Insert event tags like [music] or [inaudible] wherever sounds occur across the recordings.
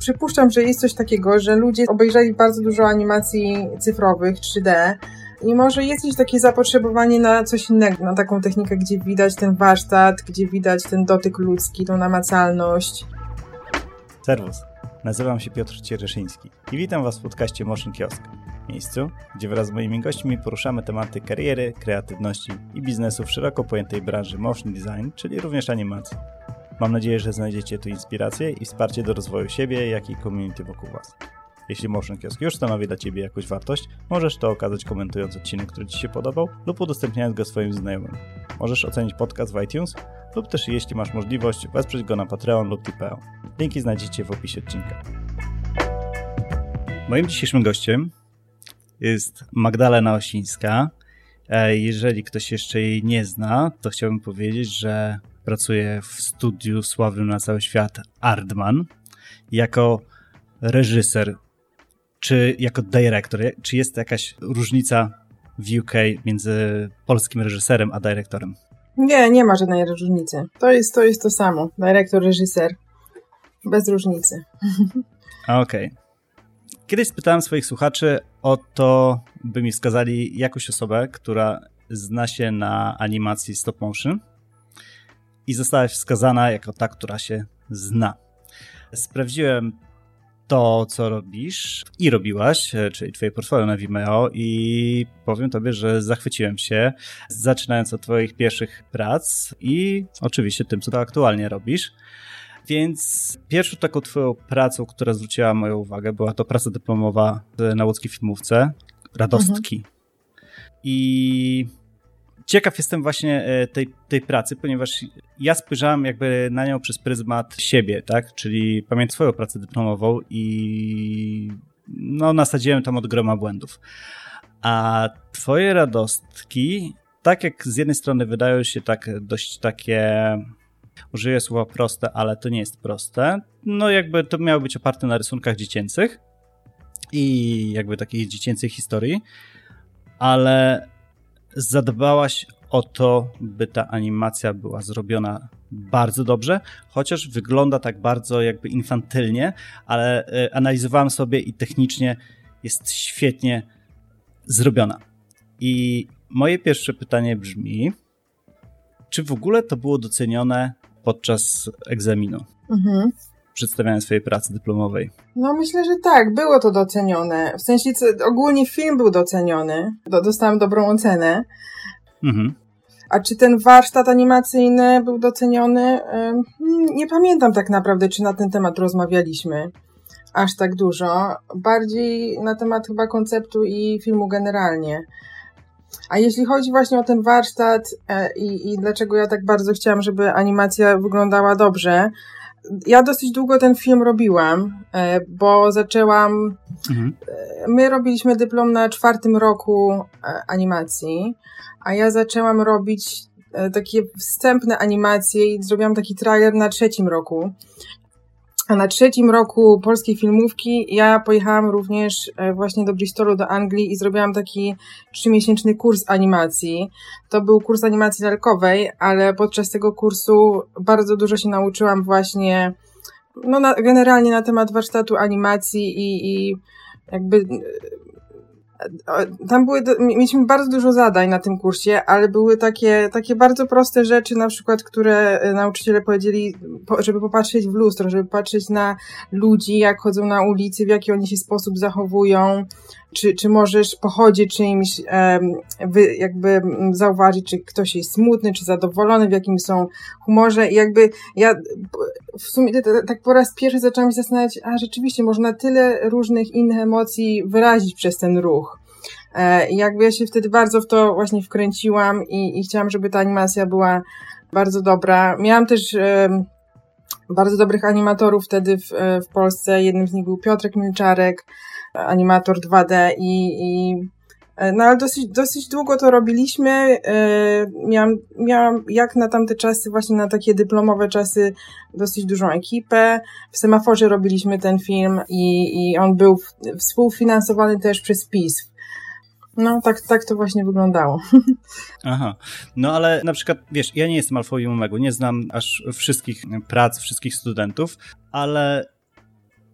Przypuszczam, że jest coś takiego, że ludzie obejrzeli bardzo dużo animacji cyfrowych 3D i może jest gdzieś takie zapotrzebowanie na coś innego, na taką technikę, gdzie widać ten warsztat, gdzie widać ten dotyk ludzki, tą namacalność. Serwus, nazywam się Piotr Ciereszyński i witam Was w podcaście Motion Kiosk, miejscu, gdzie wraz z moimi gośćmi poruszamy tematy kariery, kreatywności i biznesu w szeroko pojętej branży motion design, czyli również animacji. Mam nadzieję, że znajdziecie tu inspirację i wsparcie do rozwoju siebie, jak i community wokół Was. Jeśli Motion Kiosk już stanowi dla Ciebie jakąś wartość, możesz to okazać komentując odcinek, który Ci się podobał lub udostępniając go swoim znajomym. Możesz ocenić podcast w iTunes lub też jeśli masz możliwość, wesprzeć go na Patreon lub Tipeo. Linki znajdziecie w opisie odcinka. Moim dzisiejszym gościem jest Magdalena Osińska. E, jeżeli ktoś jeszcze jej nie zna, to chciałbym powiedzieć, że pracuje w studiu sławnym na cały świat Ardman jako reżyser czy jako dyrektor. Czy jest jakaś różnica w UK między polskim reżyserem a dyrektorem? Nie, nie ma żadnej różnicy. To jest to, jest to samo. Dyrektor, reżyser. Bez różnicy. Okej. Okay. Kiedyś spytałem swoich słuchaczy o to, by mi wskazali jakąś osobę, która zna się na animacji stop motion i zostałaś wskazana jako ta, która się zna. Sprawdziłem to, co robisz i robiłaś, e, czyli twoje portfolio na Vimeo i powiem tobie, że zachwyciłem się, zaczynając od twoich pierwszych prac i oczywiście tym, co to aktualnie robisz. Więc pierwszą taką twoją pracą, która zwróciła moją uwagę, była to praca dyplomowa na łódzkiej filmówce, Radostki. Mhm. I ciekaw jestem właśnie e, tej, tej pracy, ponieważ ja spojrzałem jakby na nią przez pryzmat siebie, tak? Czyli pamiętam swoją pracę dyplomową i no nasadziłem tam od groma błędów. A twoje radostki, tak jak z jednej strony wydają się tak dość takie użyję słowa proste, ale to nie jest proste. No jakby to miało być oparte na rysunkach dziecięcych i jakby takiej dziecięcej historii, ale zadbałaś o to, by ta animacja była zrobiona bardzo dobrze, chociaż wygląda tak bardzo jakby infantylnie, ale e, analizowałem sobie i technicznie jest świetnie zrobiona. I moje pierwsze pytanie brzmi, czy w ogóle to było docenione podczas egzaminu? Mhm przedstawiania swojej pracy dyplomowej? No myślę, że tak, było to docenione. W sensie ogólnie film był doceniony, dostałem dobrą ocenę. Mhm. A czy ten warsztat animacyjny był doceniony? Nie pamiętam tak naprawdę, czy na ten temat rozmawialiśmy aż tak dużo. Bardziej na temat chyba konceptu i filmu generalnie. A jeśli chodzi właśnie o ten warsztat e, i, i dlaczego ja tak bardzo chciałam, żeby animacja wyglądała dobrze, ja dosyć długo ten film robiłam, e, bo zaczęłam. Mhm. E, my robiliśmy dyplom na czwartym roku e, animacji, a ja zaczęłam robić takie wstępne animacje i zrobiłam taki trailer na trzecim roku. A na trzecim roku polskiej filmówki ja pojechałam również e, właśnie do Bristolu, do Anglii i zrobiłam taki trzymiesięczny kurs animacji. To był kurs animacji lalkowej, ale podczas tego kursu bardzo dużo się nauczyłam właśnie no na, generalnie na temat warsztatu animacji i, i jakby tam były, mieliśmy bardzo dużo zadań na tym kursie, ale były takie, takie bardzo proste rzeczy, na przykład, które e, nauczyciele powiedzieli, żeby popatrzeć w lustro, żeby patrzeć na ludzi, jak chodzą na ulicy, w jaki oni się sposób zachowują, czy, czy możesz po chodzie czyimś wy, jakby zauważyć, czy ktoś jest smutny, czy zadowolony, w jakim są humorze i jakby ja w sumie tak po raz pierwszy zaczęłam się zastanawiać, a rzeczywiście można tyle różnych innych emocji wyrazić przez ten ruch. E, I jakby ja się wtedy bardzo w to właśnie wkręciłam i, i chciałam, żeby ta animacja była bardzo dobra. Miałam też bardzo dobrych animatorów wtedy w, w Polsce. Jednym z nich był Piotrek Milczarek, animator 2D i, i e, no ale dosyć, dosyć długo to robiliśmy. E, miałam, miałam jak na tamte czasy, właśnie na takie dyplomowe czasy, dosyć dużą ekipę. W Semaforze robiliśmy ten film i, i on był współfinansowany też przez PiS. No, tak, tak to właśnie wyglądało. [laughs] Aha. No ale na przykład, wiesz, ja nie jestem alfą i nie znam aż wszystkich prac, wszystkich studentów, ale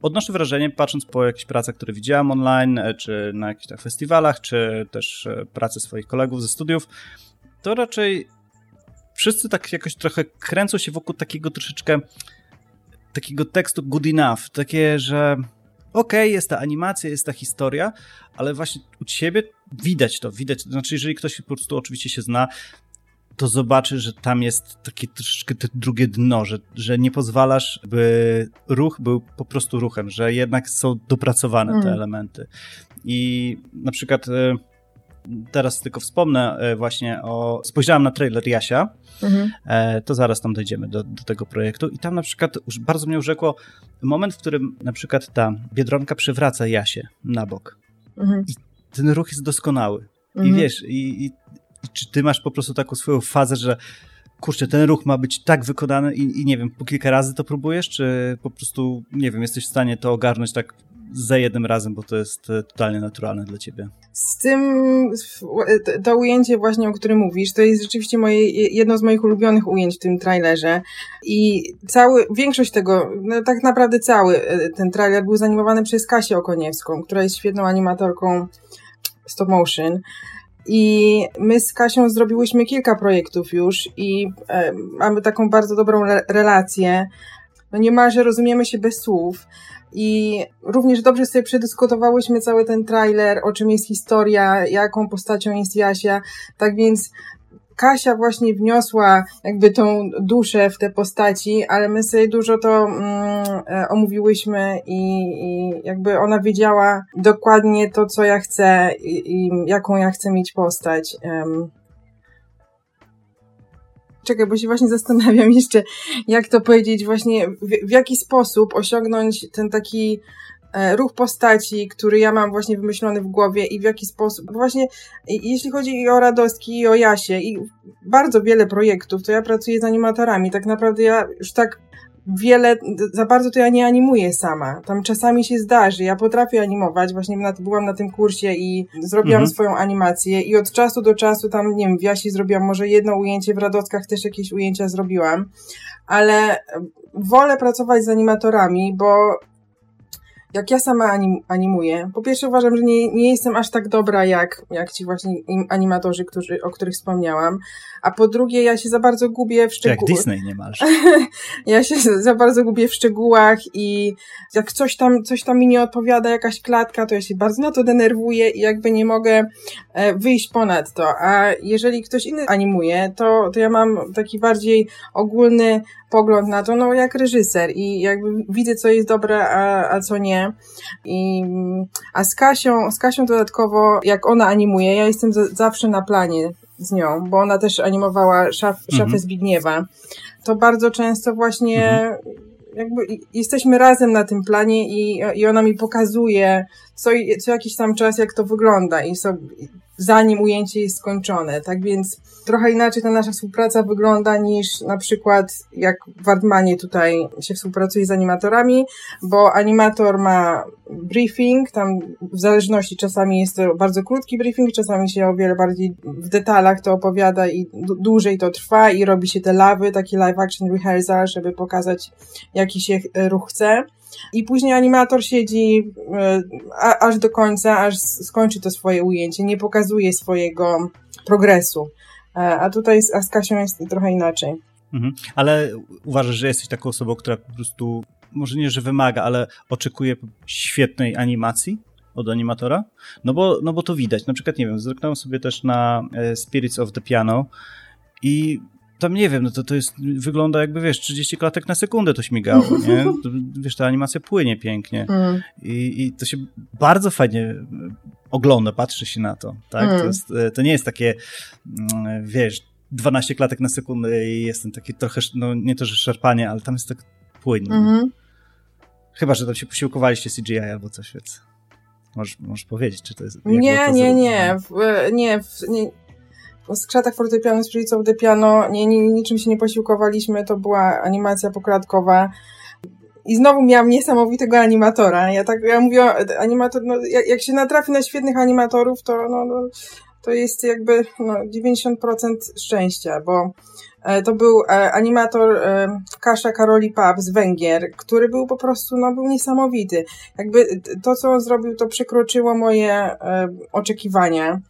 odnoszę wrażenie, patrząc po jakichś pracach, które widziałem online, e, czy na jakichś tak festiwalach, czy też e, pracy swoich kolegów ze studiów, to raczej wszyscy tak jakoś trochę kręcą się wokół takiego troszeczkę takiego tekstu good enough, takie, że okej, okay, jest ta animacja, jest ta historia, ale właśnie u ciebie widać to, widać, znaczy jeżeli ktoś po prostu oczywiście się zna, to zobaczy, że tam jest takie troszeczkę te drugie dno, że, że nie pozwalasz, by ruch był po prostu ruchem, że jednak są dopracowane te mm. elementy. I na przykład e, teraz tylko wspomnę e, właśnie o... Spojrzałem na trailer Jasia, mhm. E, to zaraz tam dojdziemy do, do tego projektu i tam na przykład już bardzo mnie urzekło moment, w którym na przykład ta Biedronka przywraca Jasie na bok. Mhm. I ten ruch jest doskonały. Mhm. I wiesz, i, i czy ty masz po prostu taką swoją fazę, że kurczę, ten ruch ma być tak wykonany i, i, nie wiem, po kilka razy to próbujesz, czy po prostu, nie wiem, jesteś w stanie to ogarnąć tak za jednym razem, bo to jest e, totalnie naturalne dla ciebie. Z tym, to ujęcie właśnie, o którym mówisz, to jest rzeczywiście moje, jedno z moich ulubionych ujęć w tym trailerze i cały, większość tego, no tak naprawdę cały e, ten trailer był zanimowany przez Kasię Okoniewską, która jest świetną animatorką stop motion. I my z Kasią zrobiłyśmy kilka projektów już i e, mamy taką bardzo dobrą re relację. No niemalże rozumiemy się bez słów. I również dobrze sobie przedyskutowałyśmy cały ten trailer, o czym jest historia, jaką postacią jest Jasia. Tak więc Kasia właśnie wniosła jakby tą duszę w te postaci, ale my sobie dużo to mm, e, omówiłyśmy i, i, jakby ona wiedziała dokładnie to, co ja chcę i, i jaką ja chcę mieć postać. Um. Czekaj, bo się właśnie zastanawiam [laughs] jeszcze, jak to powiedzieć, właśnie w, w jaki sposób osiągnąć ten taki E, ruch postaci, który ja mam właśnie wymyślony w głowie i w jaki sposób. Właśnie jeśli chodzi i o Radostki, i o Jasie, i bardzo wiele projektów, to ja pracuję z animatorami. Tak naprawdę ja już tak wiele, za bardzo to ja nie animuję sama. Tam czasami się zdarzy. Ja potrafię animować, właśnie na, byłam na tym kursie i zrobiłam mhm. swoją animację i od czasu do czasu tam, nie wiem, w Jasi zrobiłam może jedno ujęcie, w Radostkach też jakieś ujęcia zrobiłam, ale wolę pracować z animatorami, bo jak ja sama anim, animuję, po pierwsze uważam, że nie, nie jestem aż tak dobra jak, jak ci właśnie animatorzy, którzy, o których wspomniałam, a po drugie ja się za bardzo gubię w szczegółach. Jak Disney nie masz. [laughs] ja się za bardzo gubię w szczegółach i jak coś tam, coś tam mi nie odpowiada, jakaś klatka, to ja się bardzo na to denerwuję i jakby nie mogę e, wyjść ponad to, a jeżeli ktoś inny animuje, to, to ja mam taki bardziej ogólny pogląd na to, no jak reżyser i jakby widzę, co jest dobre, a, a co nie. I, a z Kasią, z Kasią dodatkowo, jak ona animuje, ja jestem zawsze na planie z nią, bo ona też animowała szaf, szafę mhm. Zbigniewa. To bardzo często właśnie mhm. jakby jesteśmy razem na tym planie i, i ona mi pokazuje co, co jakiś tam czas, jak to wygląda i so, zanim ujęcie jest skończone. Tak więc trochę inaczej ta nasza współpraca wygląda niż na przykład jak w Artmanie tutaj się współpracuje z animatorami, bo animator ma briefing, tam w zależności czasami jest to bardzo krótki briefing, czasami się o wiele bardziej w detalach to opowiada i dłużej to trwa i robi się te lawy, taki live action rehearsal, żeby pokazać jaki się ruch chce. I później animator siedzi e, a, aż do końca, aż skończy to swoje ujęcie, nie pokazuje swojego progresu. E, a tutaj z, a z Kasią jest trochę inaczej. Mhm. Ale uważasz, że jesteś taką osobą, która po prostu, może nie, że wymaga, ale oczekuje świetnej animacji od animatora? No bo, no bo to widać. Na przykład, nie wiem, zerknąłem sobie też na e, Spirits of the Piano i tam nie wiem, no to, to jest, wygląda jakby, wiesz, 30 klatek na sekundę to śmigało, nie? [laughs] To, wiesz, ta animacja płynie pięknie mm. I, i to się bardzo fajnie ogląda, patrzy się na to, tak? Mm. To, jest, to nie jest takie, mm, wiesz, 12 klatek na sekundę i jestem taki trochę, no nie to, że szarpanie, ale tam jest tak płynnie. Mm -hmm. Chyba, że tam się posiłkowaliście CGI albo coś, więc możesz, możesz powiedzieć, czy to jest... Nie, nie, nie, nie, w, nie, w, nie skrzatach fortepianu Spirits of the Piano nie, nie, niczym się nie posiłkowaliśmy, to była animacja pokładkowa. I znowu miałam niesamowitego animatora. Ja tak, ja mówię, animator, no, jak, jak się natrafi na świetnych animatorów, to, no, no to jest jakby no, 90% szczęścia, bo E, to był e, animator e, Kasza Karoli Pap z Węgier, który był po prostu, no, był niesamowity. Jakby to, co on zrobił, to przekroczyło moje oczekiwania.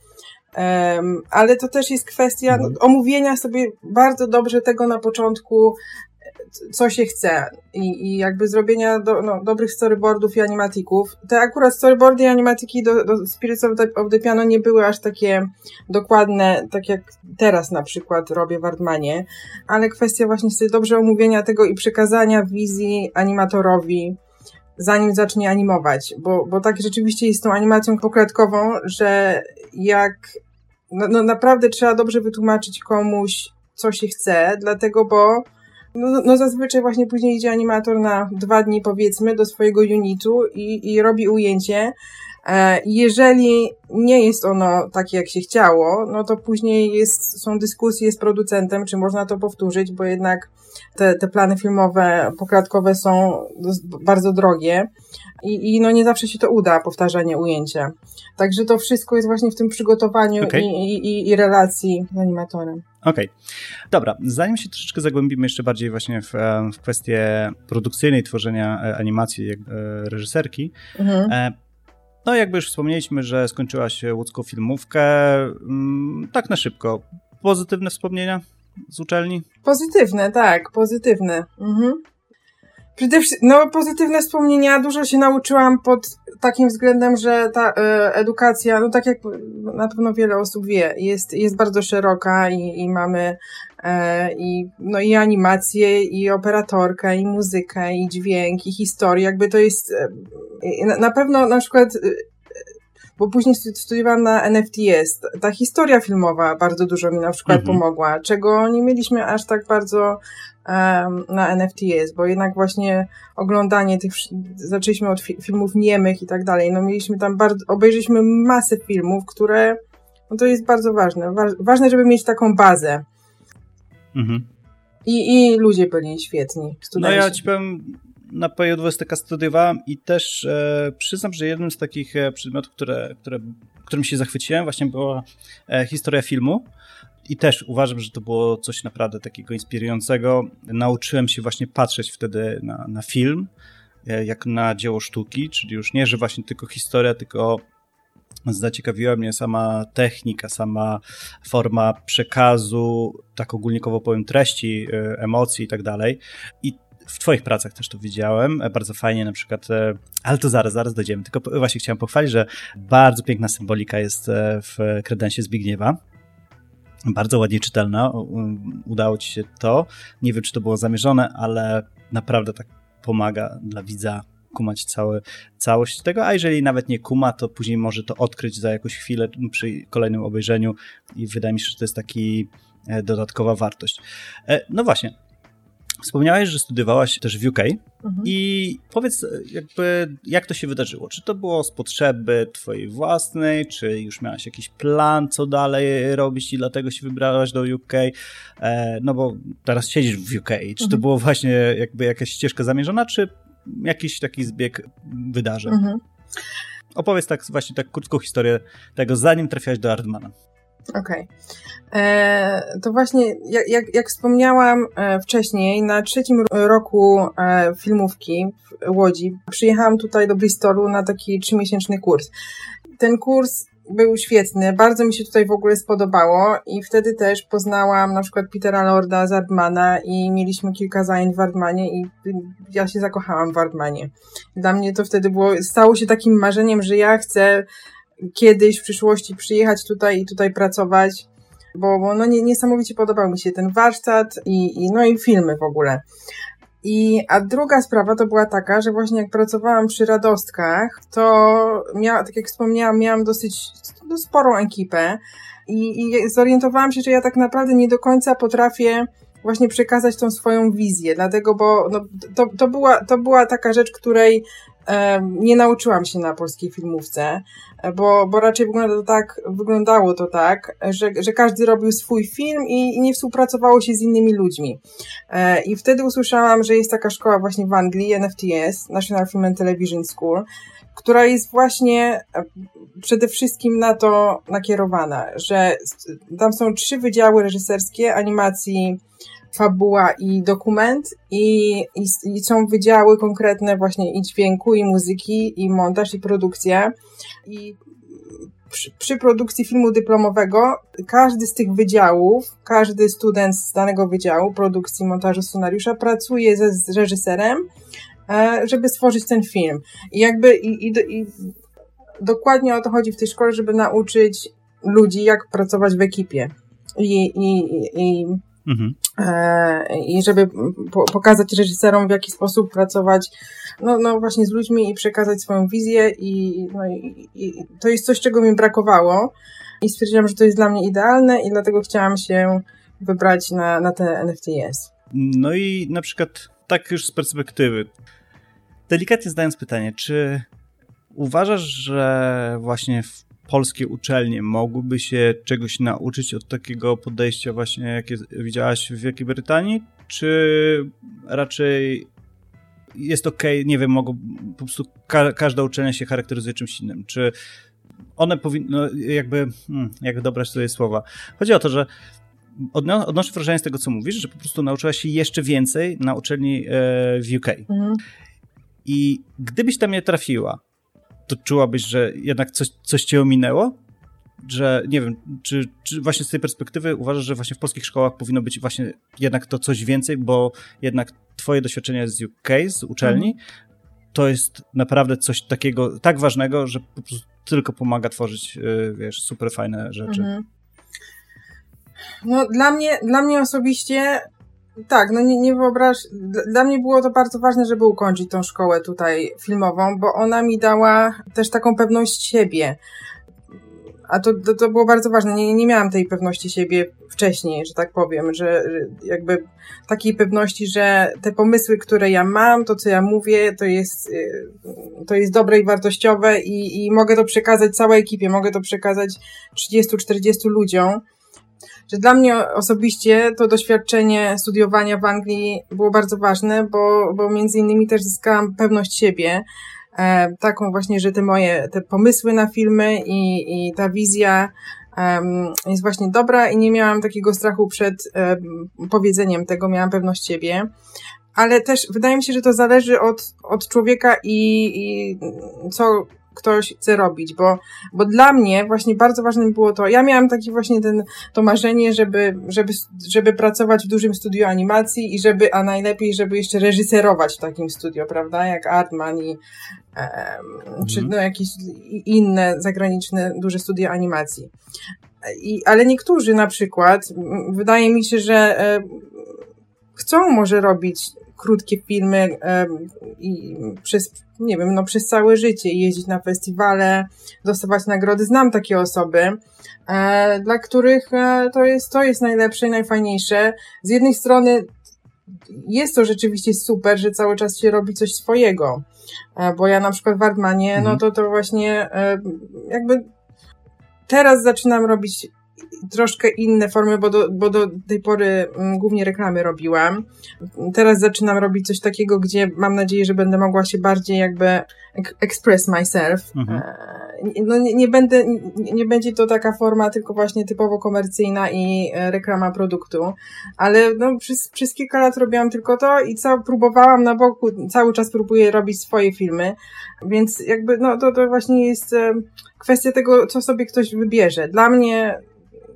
Ale to też jest kwestia mhm. omówienia sobie bardzo dobrze tego na początku, co się chce i, i jakby zrobienia do, no, dobrych storyboardów i animatików. Te akurat storyboardy i animatiki do, do Spirits of the, of the, Piano nie były aż takie dokładne, tak jak teraz na przykład robię w Artmanie, ale kwestia właśnie sobie dobrze omówienia tego i przekazania wizji animatorowi, zanim zacznie animować, bo, bo tak rzeczywiście jest tą animacją pokładkową, że jak no, no naprawdę trzeba dobrze wytłumaczyć komuś, co się chce, dlatego bo no, no zazwyczaj właśnie później idzie animator na dwa dni powiedzmy do swojego unitu i, i robi ujęcie. E, jeżeli nie jest ono takie, jak się chciało, no to później jest, są dyskusje z producentem, czy można to powtórzyć, bo jednak te, te plany filmowe, pokładkowe są bardzo drogie i, i no nie zawsze się to uda, powtarzanie ujęcia. Także to wszystko jest właśnie w tym przygotowaniu okay. i, i, i relacji z animatorem. Okej. Okay. Dobra, zanim się troszeczkę zagłębimy jeszcze bardziej właśnie w, e, w kwestię produkcyjnej tworzenia e, animacji jak e, reżyserki, mhm. no jakby już wspomnieliśmy, że skończyłaś łódzką filmówkę, mm, tak na szybko. Pozytywne wspomnienia z uczelni? Pozytywne, tak, pozytywne. Mhm. Przede wszystkim, no pozytywne wspomnienia, dużo się nauczyłam pod takim względem, że ta e, edukacja, no tak jak na pewno wiele osób wie, jest, jest bardzo szeroka i, i mamy e, i, no i animację, i operatorkę, i muzykę, i dźwięk, i historię, jakby to jest e, na, na pewno na przykład bo później studiowałam na NFTS. Ta historia filmowa bardzo dużo mi na przykład mhm. pomogła, czego nie mieliśmy aż tak bardzo um, na NFTS, bo jednak właśnie oglądanie tych, zaczęliśmy od fi filmów niemych i tak dalej, no mieliśmy tam bardzo, obejrzeliśmy masę filmów, które, no to jest bardzo ważne. Wa ważne, żeby mieć taką bazę. Mhm. I, I ludzie byli świetni. Studenci. No ja ci powiem, na PJ studiowałem i też e, przyznam, że jednym z takich e, przedmiotów, które, które, którym się zachwyciłem właśnie była e, historia filmu. I też uważam, że to było coś naprawdę takiego inspirującego. Nauczyłem się właśnie patrzeć wtedy na, na film, e, jak na dzieło sztuki, czyli już nie, że właśnie tylko historia, tylko zaciekawiła mnie sama technika, sama forma przekazu, tak ogólnikowo powiem, treści, e, emocji i tak dalej. I w Twoich pracach też to widziałem. E, bardzo fajnie na przykład, e, ale to zaraz, zaraz dojdziemy. Tylko właśnie chciałem pochwalić, że bardzo piękna symbolika jest e, w kredensie Zbigniewa. Bardzo ładnie czytelna. Udało Ci się to. Nie wiem, czy to było zamierzone, ale naprawdę tak pomaga dla widza kumać cały, całość tego, a jeżeli nawet nie kuma, to później może to odkryć za jakąś chwilę przy kolejnym obejrzeniu i wydaje mi się, że to jest taki dodatkowa wartość. No właśnie, Wspomniałeś, że studiowałaś też w UK mhm. i powiedz jakby, jak to się wydarzyło? Czy to było z potrzeby twojej własnej, czy już miałaś jakiś plan, co dalej robić i dlatego się wybrałaś do UK? E, no bo teraz siedzisz w UK. Czy mhm. to było właśnie jakby jakaś ścieżka zamierzona, czy jakiś taki zbieg wydarzeń? Mhm. Opowiedz tak właśnie tak krótką historię tego, zanim trafiłaś do Ardmana. Okej. Okay. E, to właśnie, jak, jak, wspomniałam e, wcześniej, na trzecim roku e, filmówki w Łodzi przyjechałam tutaj do Bristolu na taki trzymiesięczny kurs. Ten kurs był świetny, bardzo mi się tutaj w ogóle spodobało i wtedy też poznałam na przykład Petera Lorda z Ardmana i mieliśmy kilka zajęć w Ardmanie i ja się zakochałam w Ardmanie. Dla mnie to wtedy było, stało się takim marzeniem, że ja chcę kiedyś w przyszłości przyjechać tutaj i tutaj pracować, bo, bo no nie, niesamowicie podobał mi się ten warsztat i, i, no i filmy w ogóle. I, a druga sprawa to była taka, że właśnie jak pracowałam przy Radostkach, to miała, tak jak wspomniałam, miałam dosyć no, sporą ekipę i, i zorientowałam się, że ja tak naprawdę nie do końca potrafię właśnie przekazać tą swoją wizję, dlatego, bo no, to, to, była, to była taka rzecz, której nie nauczyłam się na polskiej filmówce, bo, bo raczej tak, wyglądało to tak, że, że każdy robił swój film i, i nie współpracowało się z innymi ludźmi. E, I wtedy usłyszałam, że jest taka szkoła właśnie w Anglii, NFTS, National Film and Television School, która jest właśnie e, przede wszystkim na to nakierowana, że tam są trzy wydziały reżyserskie animacji, fabuła i dokument i, i, i, są wydziały konkretne właśnie i dźwięku, i muzyki, i montaż, i produkcja. I przy, przy, produkcji filmu dyplomowego każdy z tych wydziałów, każdy student z danego wydziału produkcji, montażu, scenariusza pracuje ze, z reżyserem, e, żeby stworzyć ten film. I jakby i, i, i dokładnie o to chodzi w tej szkole, żeby nauczyć ludzi, jak pracować w ekipie. I, i, i Mhm. E, I żeby pokazać reżyserom, w jaki sposób pracować no, no właśnie z ludźmi i przekazać swoją wizję i, no i, i to jest coś, czego mi brakowało i stwierdziłam, że to jest dla mnie idealne i dlatego chciałam się wybrać na, na te NFTS. No i na przykład tak już z perspektywy, delikatnie zadając pytanie, czy uważasz, że właśnie w polskie uczelnie mogłyby się czegoś nauczyć od takiego podejścia właśnie, jakie widziałaś w Wielkiej Brytanii, czy raczej jest ok, nie wiem, mogą, po prostu ka każda uczelnia się charakteryzuje czymś innym, czy one powinny, no jakby, hmm, jak dobrać tutaj słowa. Chodzi o to, że odnoszę wrażenie z tego, co mówisz, że po prostu nauczyłaś się jeszcze więcej na uczelni e, w UK. Mhm. I gdybyś tam nie trafiła, to czułabyś, że jednak coś, coś cię ominęło? Że nie wiem, czy, czy właśnie z tej perspektywy uważasz, że właśnie w polskich szkołach powinno być właśnie jednak to coś więcej, bo jednak twoje doświadczenie z UK, z uczelni, mhm. to jest naprawdę coś takiego, tak ważnego, że po prostu tylko pomaga tworzyć, y, wiesz, super fajne rzeczy. Mhm. No, dla mnie, dla mnie osobiście tak, no nie, nie wyobraź. Dla mnie było to bardzo ważne, żeby ukończyć tą szkołę tutaj filmową, bo ona mi dała też taką pewność siebie. A to, to, to było bardzo ważne. Nie, nie miałam tej pewności siebie wcześniej, że tak powiem, że, że jakby takiej pewności, że te pomysły, które ja mam, to co ja mówię, to jest, y, to jest dobre i wartościowe i, i mogę to przekazać całej ekipie, mogę to przekazać 30-40 ludziom że dla mnie osobiście to doświadczenie studiowania w Anglii było bardzo ważne, bo, bo między innymi też zyskałam pewność siebie, e, taką właśnie, że te moje, te pomysły na filmy i, i ta wizja jest właśnie dobra i nie miałam takiego strachu przed um, powiedzeniem tego, miałam pewność siebie. Ale też wydaje mi się, że to zależy od, od człowieka i, i co ktoś chce robić, bo, bo dla mnie właśnie bardzo ważne było to, ja miałam takie właśnie ten, to marzenie, żeby, żeby, żeby pracować w dużym studiu animacji i żeby, a najlepiej, żeby jeszcze reżyserować w takim studio, prawda, jak Artman i um, czy mhm. no jakieś inne zagraniczne duże studia animacji. I, ale niektórzy na przykład, wydaje mi się, że e, chcą może robić krótkie filmy i przez, nie wiem, no przez całe życie jeździć na festiwale, dostawać nagrody. Znam takie osoby, e, dla których e, to jest, to jest najlepsze i najfajniejsze. Z jednej strony jest to rzeczywiście super, że cały czas się robi coś swojego, e, bo ja na przykład w Artmanie, no mhm. no to to właśnie jakby teraz zaczynam robić troszkę inne formy, bo do, bo do tej pory mm, głównie reklamy robiłam. Teraz zaczynam robić coś takiego, gdzie mam nadzieję, że będę mogła się bardziej jakby express myself. Mhm. E, no nie, nie będę, nie, będzie to taka forma tylko właśnie typowo komercyjna i e, reklama produktu, ale no przez, przez kilka lat robiłam tylko to i co próbowałam na boku, cały czas próbuję robić swoje filmy, więc jakby no to, to właśnie jest e, kwestia tego, co sobie ktoś wybierze. Dla mnie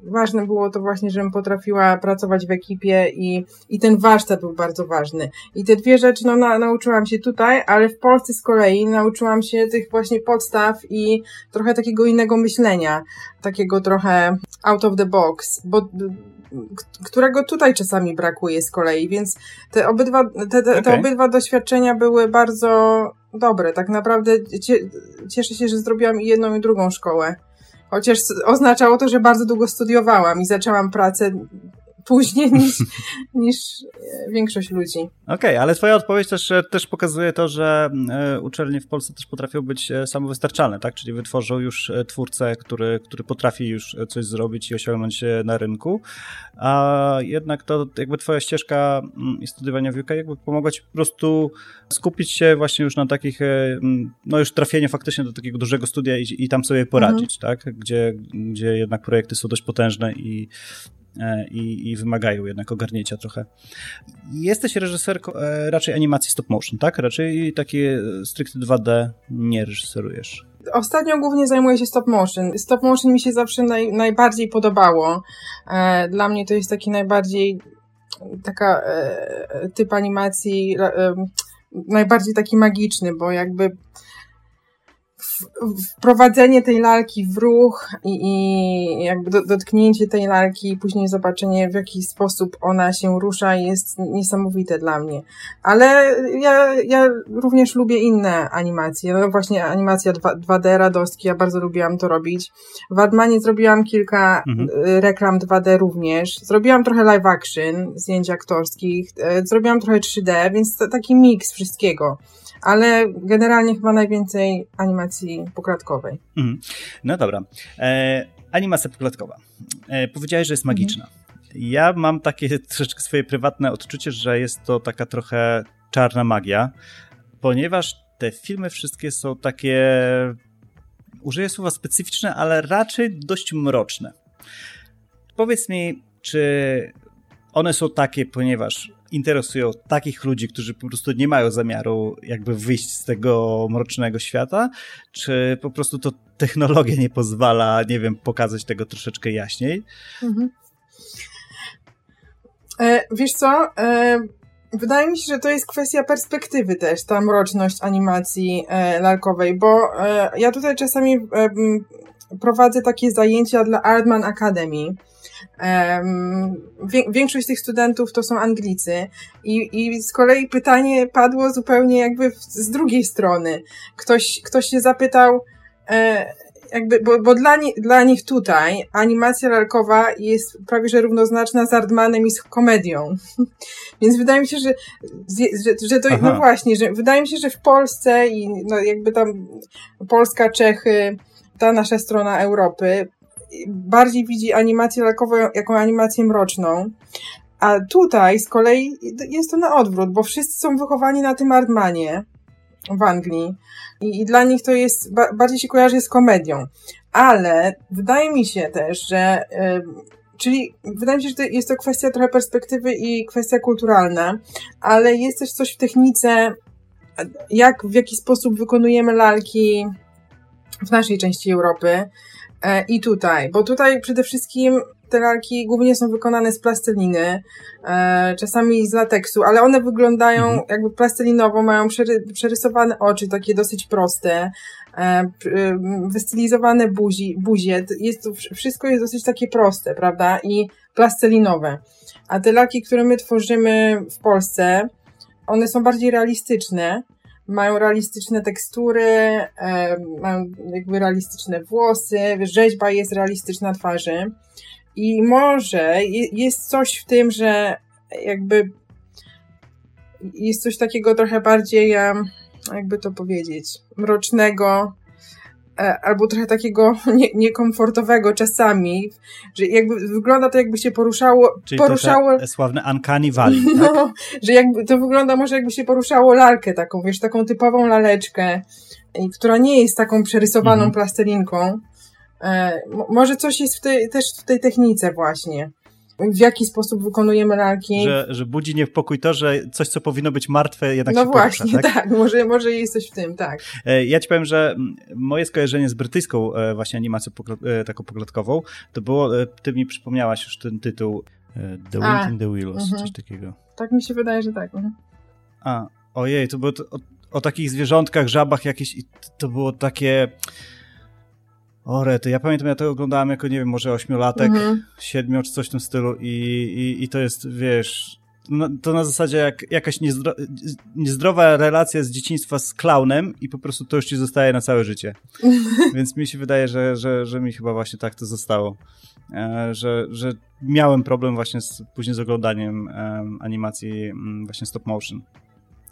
ważne było to właśnie, żebym potrafiła pracować w ekipie i, i ten warsztat był bardzo ważny. I te dwie rzeczy, no, na, nauczyłam się tutaj, ale w Polsce z kolei nauczyłam się tych właśnie podstaw i trochę takiego innego myślenia, takiego trochę out of the box, bo którego tutaj czasami brakuje z kolei, więc te obydwa, te, te, te obydwa doświadczenia były bardzo dobre. Tak naprawdę cieszę się, że zrobiłam i jedną i drugą szkołę. Chociaż oznaczało to, że bardzo długo studiowałam i zaczęłam pracę później [laughs] niż, niż większość ludzi. Okej, okay, ale twoja odpowiedź też, też pokazuje to, że uczelnie w Polsce też potrafią być samowystarczalne, tak? Czyli wytworzą już twórcę, który, który potrafi już coś zrobić i osiągnąć na rynku, a jednak to jakby twoja ścieżka mm, i studiowania w UK jakby pomogła ci po prostu skupić się właśnie już na takich, no już trafieniu faktycznie do takiego dużego studia i, i tam sobie poradzić, mhm. tak? Gdzie, gdzie jednak projekty są dość potężne i, e, i, i, wymagają jednak ogarnięcia trochę. Jesteś reżyserką e, raczej animacji stop motion, tak? Raczej takie stricte 2D nie reżyserujesz. Ostatnio głównie zajmuję się stop motion. Stop motion mi się zawsze naj, najbardziej podobało. E, dla mnie to jest taki najbardziej taka typ animacji najbardziej taki magiczny, bo jakby wprowadzenie tej lalki w ruch i, i jakby do, dotknięcie tej lalki i później zobaczenie w jaki sposób ona się rusza jest niesamowite dla mnie. Ale ja, ja również lubię inne animacje. No właśnie animacja 2, 2D Radostki, ja bardzo lubiłam to robić. W Admanie zrobiłam kilka mhm. Y, reklam 2D również. Zrobiłam trochę live action, zdjęć aktorskich. Y, zrobiłam trochę 3D, więc to taki miks wszystkiego ale generalnie chyba najwięcej animacji poklatkowej. Mhm. No dobra. E, animacja poklatkowa. E, powiedziałeś, że jest mhm. magiczna. Mhm. Ja mam takie [laughs] troszeczkę swoje prywatne odczucie, że jest to taka trochę czarna magia, ponieważ te filmy wszystkie są takie, użyję słowa specyficzne, ale raczej dość mroczne. Powiedz mi, czy one są takie, ponieważ interesują takich ludzi, którzy po prostu nie mają zamiaru jakby wyjść z tego mrocznego świata, czy po prostu to technologia nie pozwala, nie wiem, pokazać tego troszeczkę jaśniej? Mhm. E, wiesz co? E, wydaje mi się, że to jest kwestia perspektywy też, ta mroczność animacji e, lalkowej, bo e, ja tutaj czasami e, prowadzę takie zajęcia dla Artman Academy, Większość tych studentów to są Anglicy i, i z kolei pytanie padło zupełnie jakby z drugiej strony. Ktoś, ktoś się zapytał, e, jakby, bo, bo dla, nie, dla nich tutaj animacja lalkowa jest prawie że równoznaczna z Ardmanem i z komedią. [laughs] Więc wydaje mi się, że, że, że to, no Aha. no właśnie, że wydaje mi się, że w Polsce i no jakby tam Polska, Czechy, ta nasza strona Europy bardziej widzi animację lalkową jako animację mroczną. A tutaj z kolei jest to na odwrót, bo wszyscy są wychowani na tym Ardmanie w Anglii i, i dla nich to jest, ba, bardziej się kojarzy z komedią. Ale wydaje mi się też, że Czyli wydaje mi się, że to jest to kwestia trochę perspektywy i kwestia kulturalna, ale jest też coś w technice, jak, w jaki sposób wykonujemy lalki w naszej części Europy. E, i tutaj, bo tutaj przede wszystkim te lalki głównie są wykonane z plasteliny, e, czasami z lateksu, ale one wyglądają mhm. jakby plastelinowo, mają przery przerysowane oczy, takie dosyć proste, e, wystylizowane buzi, buzie. Jest to, wszystko jest dosyć takie proste, prawda? I plastelinowe. A te lalki, które my tworzymy w Polsce, one są bardziej realistyczne mają realistyczne tekstury, e, mają jakby realistyczne włosy, rzeźba jest realistyczna twarzy. I może jest coś w tym, że jakby jest coś takiego trochę bardziej, jakby to powiedzieć, mrocznego, albo trochę takiego [laughs] nie, niekomfortowego czasami, że jakby wygląda to jakby się poruszało... Czyli poruszało, to sławne Uncanny Valley, [laughs] tak? No, że jakby to wygląda może jakby się poruszało lalkę taką, wiesz, taką typową laleczkę, która nie jest taką przerysowaną mhm. plastelinką. E, może coś jest w tej, też w tej technice właśnie w jaki sposób wykonujemy lalki. Że, że budzi niepokój to, że coś, co powinno być martwe, jednak no się właśnie, porusza, tak? tak, może, może jest coś w tym, tak. E, ja ci powiem, że moje skojarzenie z brytyjską e, właśnie animacją e, taką pogladkową, to było, ty mi przypomniałaś już ten tytuł The Wind A, in the Willows, uh -huh. coś takiego. Tak mi się wydaje, że tak. Uh -huh. A, ojej, to było to, o, o takich zwierzątkach, żabach jakieś i to było takie o rety, ja pamiętam, ja to oglądałem jako, nie wiem, może ośmiolatek, mhm. siedmiu czy coś w tym stylu i, i, i to jest, wiesz, no, to na zasadzie jak jakaś niezdro, niezdrowa relacja z dzieciństwa z klaunem i po prostu to już ci zostaje na całe życie. [laughs] Więc mi się wydaje, że, że, że mi chyba właśnie tak to zostało. że, że miałem problem właśnie z, później z oglądaniem animacji mm, właśnie stop motion.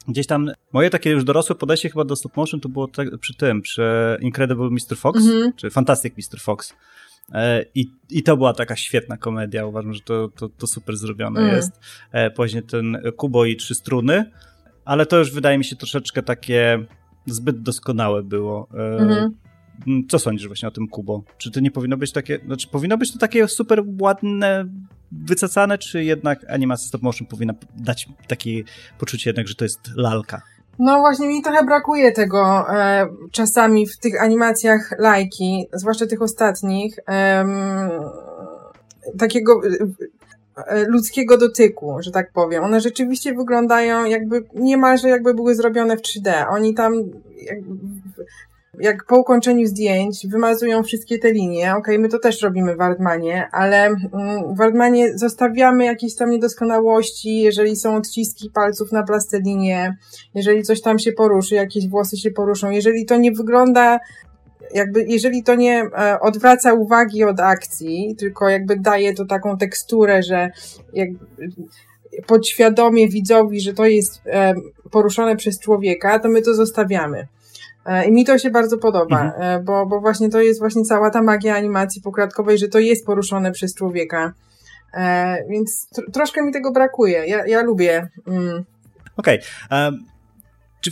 Gdzieś tam moje takie już dorosłe podejście chyba do stop motion to było te, przy tym, przy Incredible Mr. Fox, mm -hmm. czy Fantastic Mr. Fox. E, I, I to była taka świetna komedia. Uważam, że to, to, to super zrobione mm. jest. E, później ten Kubo i trzy struny, ale to już wydaje mi się troszeczkę takie zbyt doskonałe było. Mm -hmm. Co sądzisz właśnie o tym Kubo? Czy to nie powinno być takie, znaczy powinno być to takie super ładne, wycacane, czy jednak animacja stop motion powinna dać takie poczucie jednak, że to jest lalka? No właśnie mi trochę brakuje tego e, czasami w tych animacjach lajki, zwłaszcza tych ostatnich, e, takiego e, ludzkiego dotyku, że tak powiem. One rzeczywiście wyglądają jakby, niemalże jakby były zrobione w 3D. Oni tam jak po ukończeniu zdjęć wymazują wszystkie te linie, okej, okay, my to też robimy w Artmanie, ale mm, w Artmanie zostawiamy jakieś tam niedoskonałości, jeżeli są odciski palców na plastelinie, jeżeli coś tam się poruszy, jakieś włosy się poruszą, jeżeli to nie wygląda jakby, jeżeli to nie e, odwraca uwagi od akcji, tylko jakby daje to taką teksturę, że jakby podświadomie widzowi, że to jest e, poruszone przez człowieka, to my to zostawiamy. E, I mi to się bardzo podoba, mhm. E, bo, bo właśnie to jest właśnie cała ta magia animacji pokładkowej, że to jest poruszone przez człowieka. E, więc tr troszkę mi tego brakuje. Ja, ja lubię. Mm. Okej. Okay. Um, czy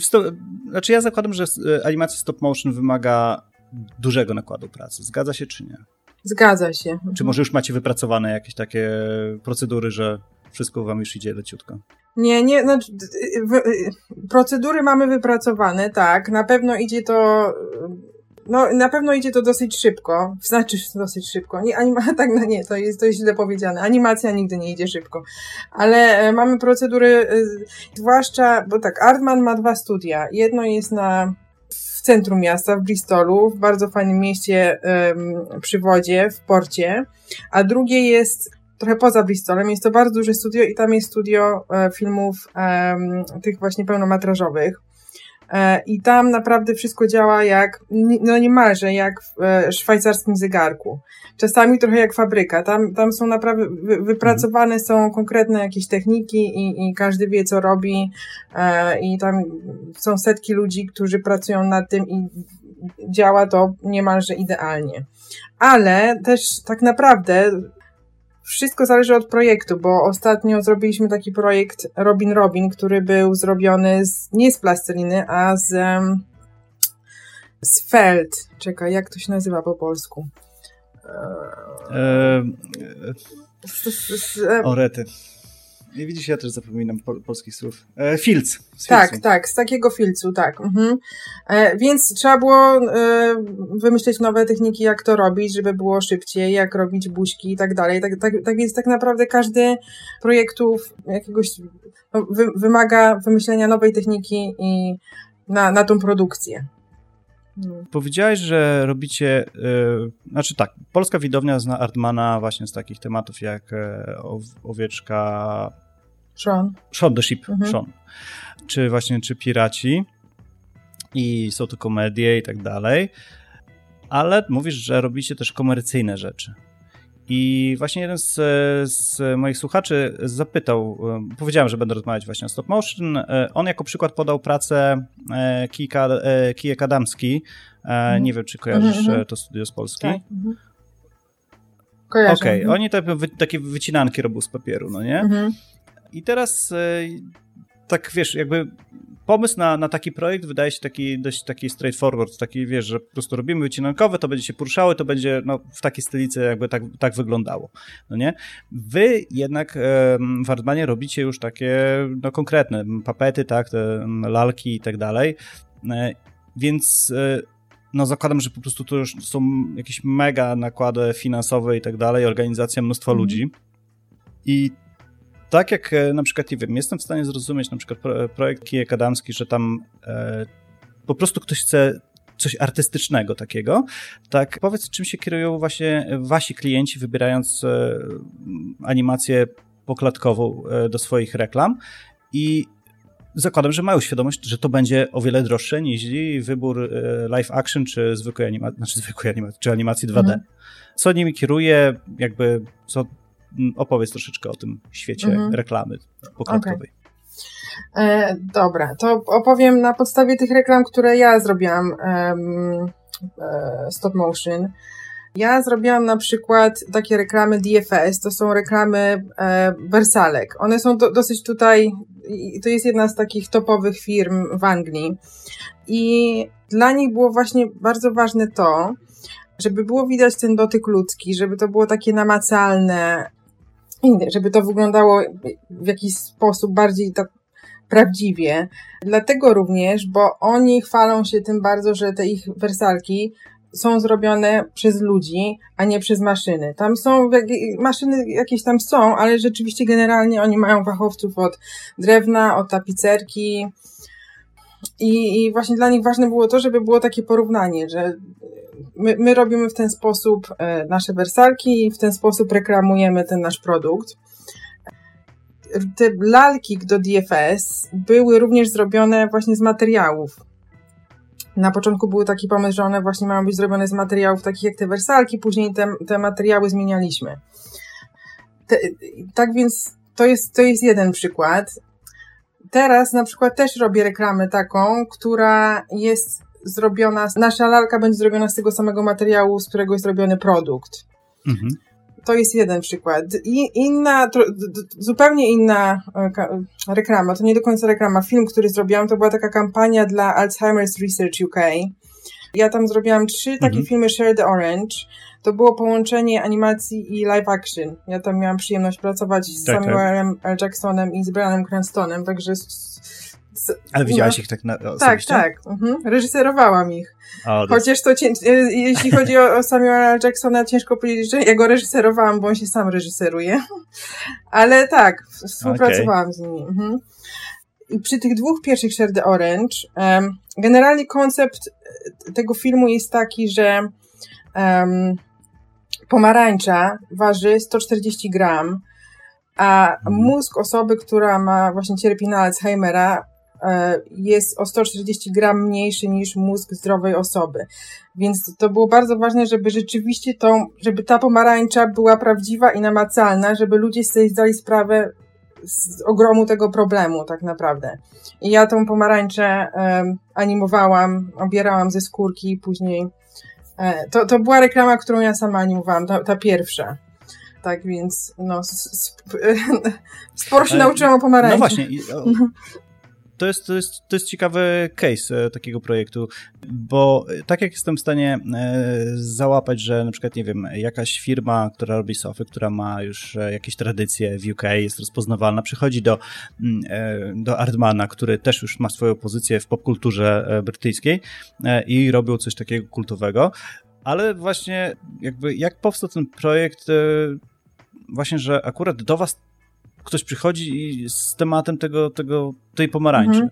znaczy ja zakładam, że animacja stop motion wymaga dużego nakładu pracy. Zgadza się czy nie? Zgadza się. Czy może już macie wypracowane jakieś takie procedury, że wszystko wam już idzie leciutko? Nie, nie, no, procedury mamy wypracowane, tak. Na pewno idzie to, no, na pewno idzie to dosyć szybko. Znaczy, dosyć szybko. Nie, anima, [laughs] tak, no nie, to jest, to jest źle powiedziane. Animacja nigdy nie idzie szybko. Ale e, mamy procedury, zwłaszcza, bo tak, Artman ma dwa studia. Jedno jest na, w centrum miasta, w Bristolu, w bardzo fajnym mieście przy wodzie, w porcie, a drugie jest trochę poza Bristolem. Jest to bardzo duże studio i tam jest studio e, filmów e, tych właśnie pełnometrażowych. E, I tam naprawdę wszystko działa jak, no niemalże jak w e, szwajcarskim zegarku. Czasami trochę jak fabryka. Tam, tam są naprawdę wypracowane są konkretne jakieś techniki i, i każdy wie, co robi. E, I tam są setki ludzi, którzy pracują nad tym i działa to niemalże idealnie. Ale też tak naprawdę wszystko zależy od projektu, bo ostatnio zrobiliśmy taki projekt Robin Robin, który był zrobiony z, nie z plasteliny, a z, z felt. Czekaj, jak to się nazywa po polsku? Eee, eee, Orety. I widzisz, ja też zapominam pol polskich słów. E, filc. Tak, tak, z takiego filcu, tak. Mhm. E, więc trzeba było e, wymyśleć nowe techniki, jak to robić, żeby było szybciej, jak robić buźki i tak dalej. Tak, tak, tak więc tak naprawdę każdy projektów jakiegoś no, wy, wymaga wymyślenia nowej techniki i na, na tą produkcję. No. Powiedziałeś, że robicie, yy, znaczy tak, polska widownia zna Artmana właśnie z takich tematów jak e, owieczka Sean. Sean the Ship, mhm. Sean. Czy właśnie, czy Piraci. I są to komedie i tak dalej. Ale mówisz, że robicie też komercyjne rzeczy. I właśnie jeden z, z, moich słuchaczy zapytał, powiedziałem, że będę rozmawiać właśnie o stop motion. On jako przykład podał pracę e, Kijka, e, Kijek Adamski. Mhm. Nie wiem, czy kojarzysz mhm. to studio z Polski. Tak. Mhm. Okej, okay. oni te, takie wycinanki robią z papieru, no nie? Mhm. I teraz e, tak wiesz, jakby pomysł na, na taki projekt wydaje się taki dość taki straightforward, taki wiesz, że po prostu robimy wycinankowe, to będzie się poruszało, to będzie no, w takiej stylicy jakby tak, tak wyglądało, no nie? Wy jednak w Artmanie robicie już takie no konkretne papety, tak, te lalki i tak dalej, e, więc e, no zakładam, że po prostu to już są jakieś mega nakłady finansowe i tak dalej, organizacja mnóstwa mm. ludzi i tak jak e, na przykład, nie wiem, jestem w stanie zrozumieć na przykład projekt Kijek Adamski, że tam e, po prostu ktoś chce coś artystycznego takiego, tak powiedz, czym się kierują właśnie wasi klienci, wybierając e, animację poklatkową e, do swoich reklam i zakładam, że mają świadomość, że to będzie o wiele droższe niż wybór e, live action czy zwykłej animacji, znaczy zwykłej animacji, czy animacji 2D. Mhm. Co nimi kieruje, jakby, co, opowiedz troszeczkę o tym świecie mhm. reklamy poklatkowej. Okay. E, dobra, to opowiem na podstawie tych reklam, które ja zrobiłam um, e, stop motion. Ja zrobiłam na przykład takie reklamy DFS, to są reklamy e, wersalek. One są do, dosyć tutaj, to jest jedna z takich topowych firm w Anglii. I dla nich było właśnie bardzo ważne to, żeby było widać ten dotyk ludzki, żeby to było takie namacalne, żeby to wyglądało w jakiś sposób bardziej tak prawdziwie. Dlatego również, bo oni chwalą się tym bardzo, że te ich wersalki są zrobione przez ludzi, a nie przez maszyny. Tam są, maszyny jakieś tam są, ale rzeczywiście generalnie oni mają fachowców od drewna, od tapicerki. I, I właśnie dla nich ważne było to, żeby było takie porównanie, że my, my robimy w ten sposób e, nasze wersalki i w ten sposób reklamujemy ten nasz produkt. Te lalki do DFS były również zrobione właśnie z materiałów na początku był taki pomysł, że one właśnie mają być zrobione z materiałów takich jak te wersalki, później te, te materiały zmienialiśmy. Te, tak więc to jest, to jest jeden przykład. Teraz na przykład też robię reklamę taką, która jest zrobiona, nasza lalka będzie zrobiona z tego samego materiału, z którego jest zrobiony produkt. Mhm. To jest jeden przykład. I inna, to, zupełnie inna e, reklama, to nie do końca reklama, film, który zrobiłam, to była taka kampania dla Alzheimer's Research UK. Ja tam zrobiłam trzy takie mhm. filmy Share the Orange. To było połączenie animacji i live action. Ja tam miałam przyjemność pracować z tak, tak. Samuelem tak. L. Jacksonem i z Brianem Cranstonem, także ale widziałaś no, ich tak na Tak, tak. Mhm. Reżyserowałam ich. O, Chociaż to, e, jeśli chodzi o, o Samuela Jacksona, ciężko powiedzieć, że ja go reżyserowałam, bo on się sam reżyseruje. Ale tak, współpracowałam okay. z nimi. Mhm. I przy tych dwóch pierwszych Share the Orange, um, generalnie koncept e, tego filmu jest taki, że um, pomarańcza waży 140 gram, a mhm. mózg osoby, która ma właśnie cierpi na Alzheimera, E, jest o 140 gram mniejszy niż mózg zdrowej osoby. Więc to było bardzo ważne, żeby rzeczywiście tą, żeby ta pomarańcza była prawdziwa i namacalna, żeby ludzie sobie zdali sprawę z ogromu tego problemu, tak naprawdę. I ja tą pomarańczę um, animowałam, obierałam ze skórki i później. E, to, to była reklama, którą ja sama animowałam, ta, ta pierwsza. Tak więc, no, [laughs] sporo się nauczyłam o pomarańczy. No właśnie, [laughs] to jest, to jest, to jest ciekawy case e, takiego projektu, bo e, tak jak jestem w stanie e, załapać, że na przykład, nie wiem, jakaś firma, która robi sofy, która ma już jakieś tradycje w UK, jest rozpoznawalna, przychodzi do, mm, do Artmana, który też już ma swoją pozycję w popkulturze brytyjskiej i robił coś takiego kultowego, ale właśnie jakby jak powstał ten projekt właśnie, że akurat do was ktoś przychodzi z tematem tego, tego, tej pomarańczy. Mhm.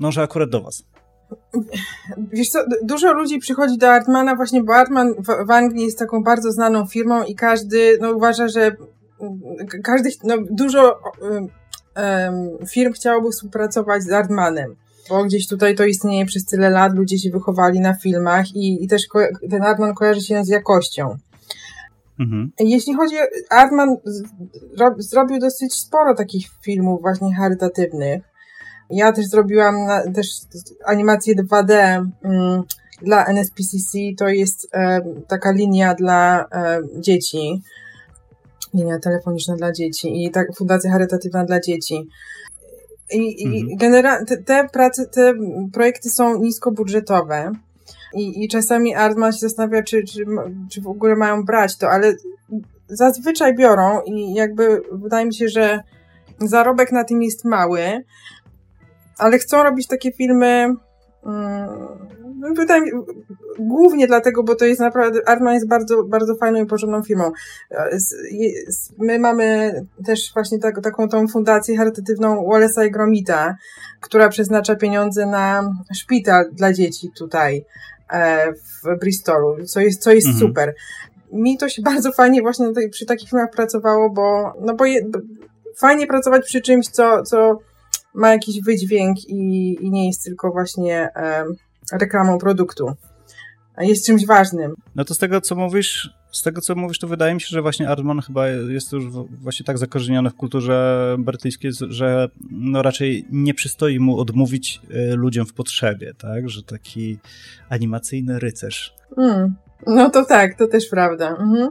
No, że akurat do was. Wiesz co, dużo ludzi przychodzi do Artmana właśnie, bo Artman w, w Anglii jest taką bardzo znaną firmą i każdy no, uważa, że każdy, no, dużo um, firm chciałoby współpracować z Artmanem bo gdzieś tutaj to istnieje przez tyle lat, ludzie się wychowali na filmach i, i też ten Artman kojarzy się z jakością. Mhm. Jeśli chodzi o Artman, zrobił dosyć sporo takich filmów właśnie charytatywnych. Ja też zrobiłam na, też animację 2D mm, dla NSPCC. To jest taka linia dla dzieci. Linia telefoniczna dla dzieci i tak fundacja charytatywna dla dzieci. I, mhm. i genera- te, te prace, te projekty są niskobudżetowe i, i czasami Artman się zastanawia, czy, czy, czy w ogóle mają brać to, ale zazwyczaj biorą i jakby wydaje mi się, że zarobek na tym jest mały, ale chcą robić takie filmy um, wydaje głównie dlatego, bo to jest naprawdę, Artman jest bardzo, bardzo fajną i porządną firmą. My mamy też właśnie tak, taką tą fundację charytatywną Wallace'a i Gromita, która przeznacza pieniądze na szpital dla dzieci tutaj. E, w Bristolu, co jest, co jest mhm. super. Mi to się bardzo fajnie właśnie przy takich filmach pracowało, bo, no bo, je, fajnie pracować przy czymś, co, co ma jakiś wydźwięk i, i nie jest tylko właśnie e, reklamą produktu. Jest czymś ważnym. No to z tego, co mówisz, z tego, co mówisz, to wydaje mi się, że właśnie Artman chyba jest już właśnie tak zakorzeniony w kulturze brytyjskiej, że no raczej nie przystoi mu odmówić e, ludziom w potrzebie, tak? Że taki animacyjny rycerz. Mm. No to tak, to też prawda. Mhm.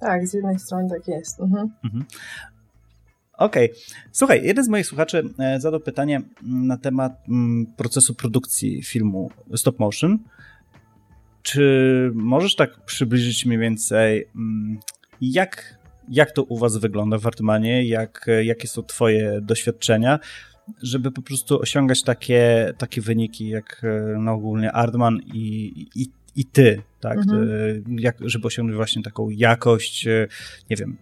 Tak, z jednej strony tak jest. Mhm. Mhm. Okej. Okay. Słuchaj, jeden z moich słuchaczy e, zadał pytanie na temat mm, procesu produkcji filmu stop motion. Czy możesz tak przybliżyć mniej więcej, mm, jak, jak to u Was wygląda w Artmanie, jak, jakie są Twoje doświadczenia, żeby po prostu osiągać takie, takie wyniki jak no, ogólnie Artman i, i, i Ty, tak? Mhm. Jak, żeby osiągnąć właśnie taką jakość, e, nie wiem,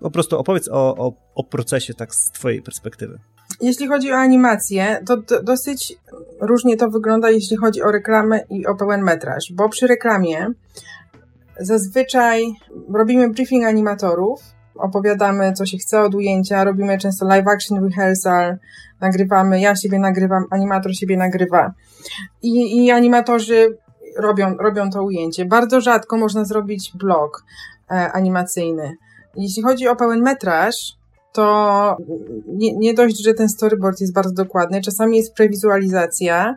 po prostu opowiedz o, o, o procesie tak z Twojej perspektywy. Jeśli chodzi o animację, to dosyć różnie to wygląda, jeśli chodzi o reklamę i o pełen metraż, bo przy reklamie zazwyczaj robimy briefing animatorów, opowiadamy, co się chce od ujęcia, robimy często live action rehearsal, nagrywamy, ja siebie nagrywam, animator siebie nagrywa. I, i animatorzy robią, robią to ujęcie. Bardzo rzadko można zrobić blog e, animacyjny. Jeśli chodzi o pełen metraż, to nie, nie dość, że ten storyboard jest bardzo dokładny, czasami jest prewizualizacja,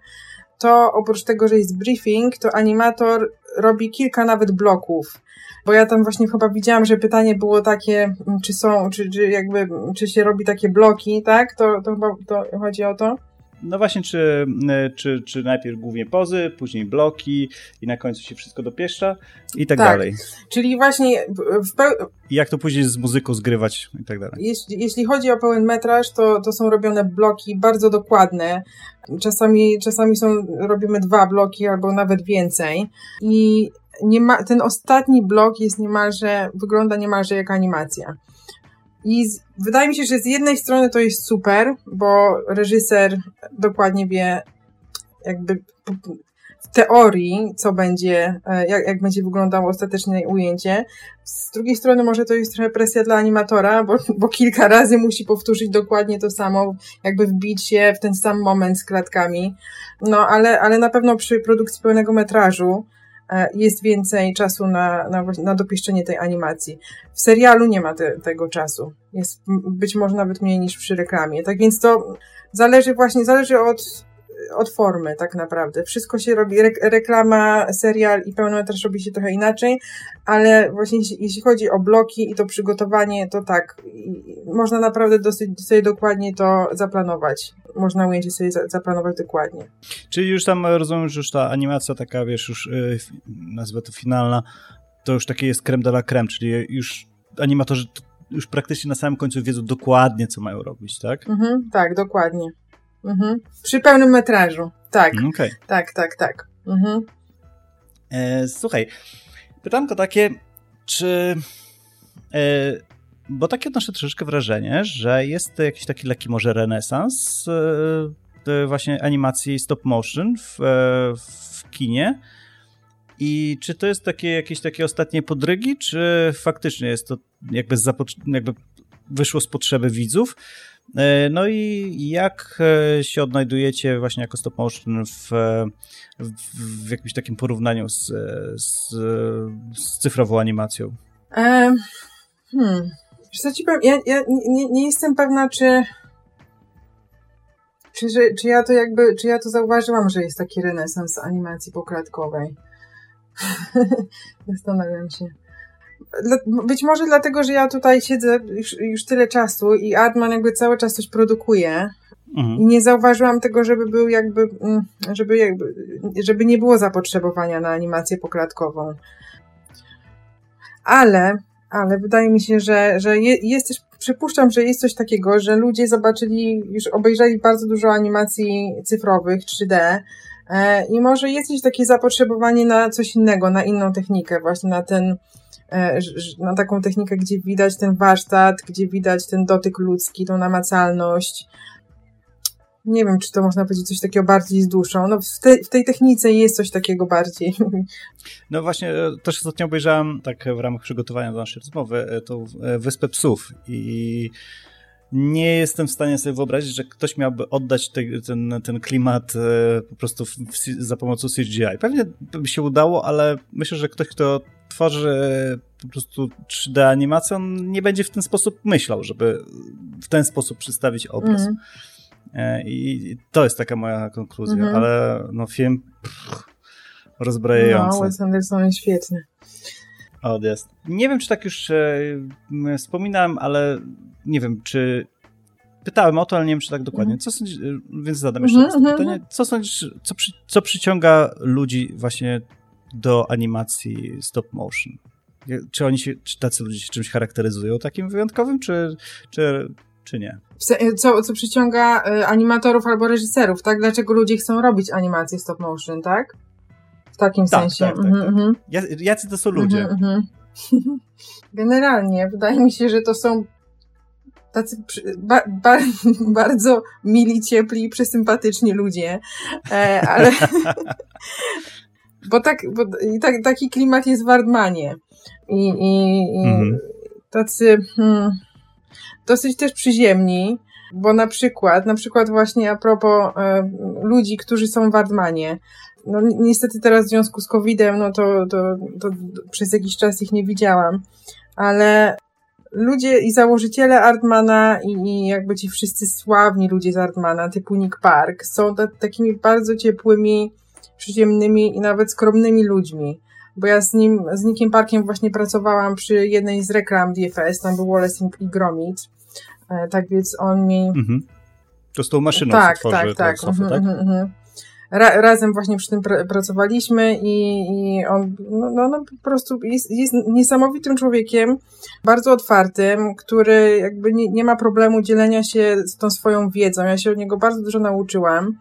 to oprócz tego, że jest briefing, to animator robi kilka nawet bloków. Bo ja tam właśnie chyba widziałam, że pytanie było takie, czy są, czy, czy jakby, czy się robi takie bloki, tak? To, to chyba to chodzi o to. No właśnie, czy, e, czy, czy najpierw głównie pozy, później bloki i na końcu się wszystko dopieszcza i tak, tak. dalej. Czyli właśnie w peł... I jak to później z muzyką zgrywać i tak dalej. Jeśli, jeśli chodzi o pełen metraż, to, to są robione bloki bardzo dokładne. Czasami, czasami są, robimy dwa bloki albo nawet więcej. I ma, ten ostatni blok jest niemalże, wygląda niemalże jak animacja. I z, wydaje mi się, że z jednej strony to jest super, bo reżyser dokładnie wie, jakby w teorii, co będzie, e, jak, jak będzie wyglądało ostateczne ujęcie. Z drugiej strony może to jest trochę presja dla animatora, bo, bo kilka razy musi powtórzyć dokładnie to samo, jakby wbić się w ten sam moment z klatkami. No ale, ale na pewno przy produkcji pełnego metrażu jest więcej czasu na, na, na dopieszczenie tej animacji. W serialu nie ma te, tego czasu. Jest być może nawet mniej niż przy reklamie. Tak więc to zależy właśnie, zależy od, od formy tak naprawdę. Wszystko się robi, re, reklama, serial i pełnometraż robi się trochę inaczej, ale właśnie jeśli, chodzi o bloki i to przygotowanie, to tak, można naprawdę dosyć, dosyć dokładnie to zaplanować. Można ujęcie sobie zaplanować dokładnie. Czyli już tam rozumiem, że już ta animacja taka, wiesz, już yy, nazwę to finalna, to już takie jest creme de la creme, czyli już animatorzy już praktycznie na samym końcu wiedzą dokładnie, co mają robić, tak? Mhm, tak, dokładnie. Mhm. Przy pełnym metrażu. Tak. Mm, okay. Tak, tak, tak. Mhm. E, słuchaj, pytanko takie, czy. E, bo takie odnoszę troszeczkę wrażenie, że jest jakiś taki lekki może renesans e, właśnie animacji stop motion w, e, w kinie. I czy to jest takie jakieś takie ostatnie podrygi, czy faktycznie jest to jakby, jakby wyszło z potrzeby widzów? E, no i jak e, się odnajdujecie właśnie jako stop motion w, w, w jakimś takim porównaniu z, z, z cyfrową animacją? E, hmm. Co ci powiem, ja, ja nie, nie jestem pewna, czy, czy, czy ja to jakby, czy ja to zauważyłam, że jest taki renesans animacji poklatkowej. [laughs] Zastanawiam się. Być może dlatego, że ja tutaj siedzę już, już tyle czasu i Adman jakby cały czas coś produkuje. Mhm. I nie zauważyłam tego, żeby był jakby, mm, żeby jakby, żeby nie było zapotrzebowania na animację poklatkową. Ale, ale wydaje mi się, że, że jest też, przypuszczam, że jest coś takiego, że ludzie zobaczyli, już obejrzeli bardzo dużo animacji cyfrowych 3D e, i może jest jakieś takie zapotrzebowanie na coś innego, na inną technikę, właśnie na ten, na taką technikę, gdzie widać ten warsztat, gdzie widać ten dotyk ludzki, tą namacalność. Nie wiem, czy to można powiedzieć coś takiego bardziej z duszą. No w, te, w tej technice jest coś takiego bardziej. No właśnie, e, też ostatnio obejrzałem, tak w ramach przygotowania do naszej rozmowy, e, tą Wyspę Psów i nie jestem w stanie sobie wyobrazić, że ktoś miałby oddać te, ten, ten klimat e, po prostu w, w, za pomocą CGI. Pewnie by się udało, ale myślę, że ktoś, kto tworzy po prostu 3D animację, on nie będzie w ten sposób myślał, żeby w ten sposób przedstawić obraz. Mm. I to jest taka moja konkluzja, mm -hmm. ale no film pff, rozbrajający. No, Wes Anderson jest świetny. Odjazd. Nie wiem, czy tak już e, wspominałem, ale nie wiem, czy pytałem o to, ale nie wiem, czy tak dokładnie. Co sądzisz, e, więc zadam jeszcze mm -hmm. pytanie. Co sądzisz, co, przy, co przyciąga ludzi właśnie do animacji stop motion? Czy oni się, czy tacy ludzie się czymś charakteryzują takim wyjątkowym, czy, czy, czy nie? Co, co przyciąga e, animatorów albo reżyserów, tak? Dlaczego ludzie chcą robić animację stop motion, tak? W takim tak, sensie. Tak, tak, mm -hmm. Jacy to są ludzie? Mm -hmm. [laughs] Generalnie wydaje mi się, że to są tacy ba, ba, [laughs] bardzo mili, ciepli i przesympatyczni ludzie, e, ale [laughs] bo tak, bo tak, taki klimat jest w Ardmanie i, i, i mhm. tacy hmm, dosyć też przyziemni, bo na przykład, na przykład właśnie a propos e, ludzi, którzy są w Ardmanie, no niestety teraz w związku z COVID-em, no to, to, to przez jakiś czas ich nie widziałam, ale ludzie i założyciele Artmana i, i jakby ci wszyscy sławni ludzie z Artmana, typu Nick Park, są takimi bardzo ciepłymi, przyziemnymi i nawet skromnymi ludźmi. Bo ja z nim, z Nickiem Parkiem właśnie pracowałam przy jednej z reklam DFS, tam był Wallace i Gromit. E, tak więc on mi... Mhm. To z tą maszyną, tak, tak, tak. Sofę, tak? Ra, razem właśnie przy tym pr pracowaliśmy i, i on no, no, no, po prostu jest, jest niesamowitym człowiekiem, bardzo otwartym, który jakby nie, nie ma problemu dzielenia się z tą swoją wiedzą. Ja się od niego bardzo dużo nauczyłam.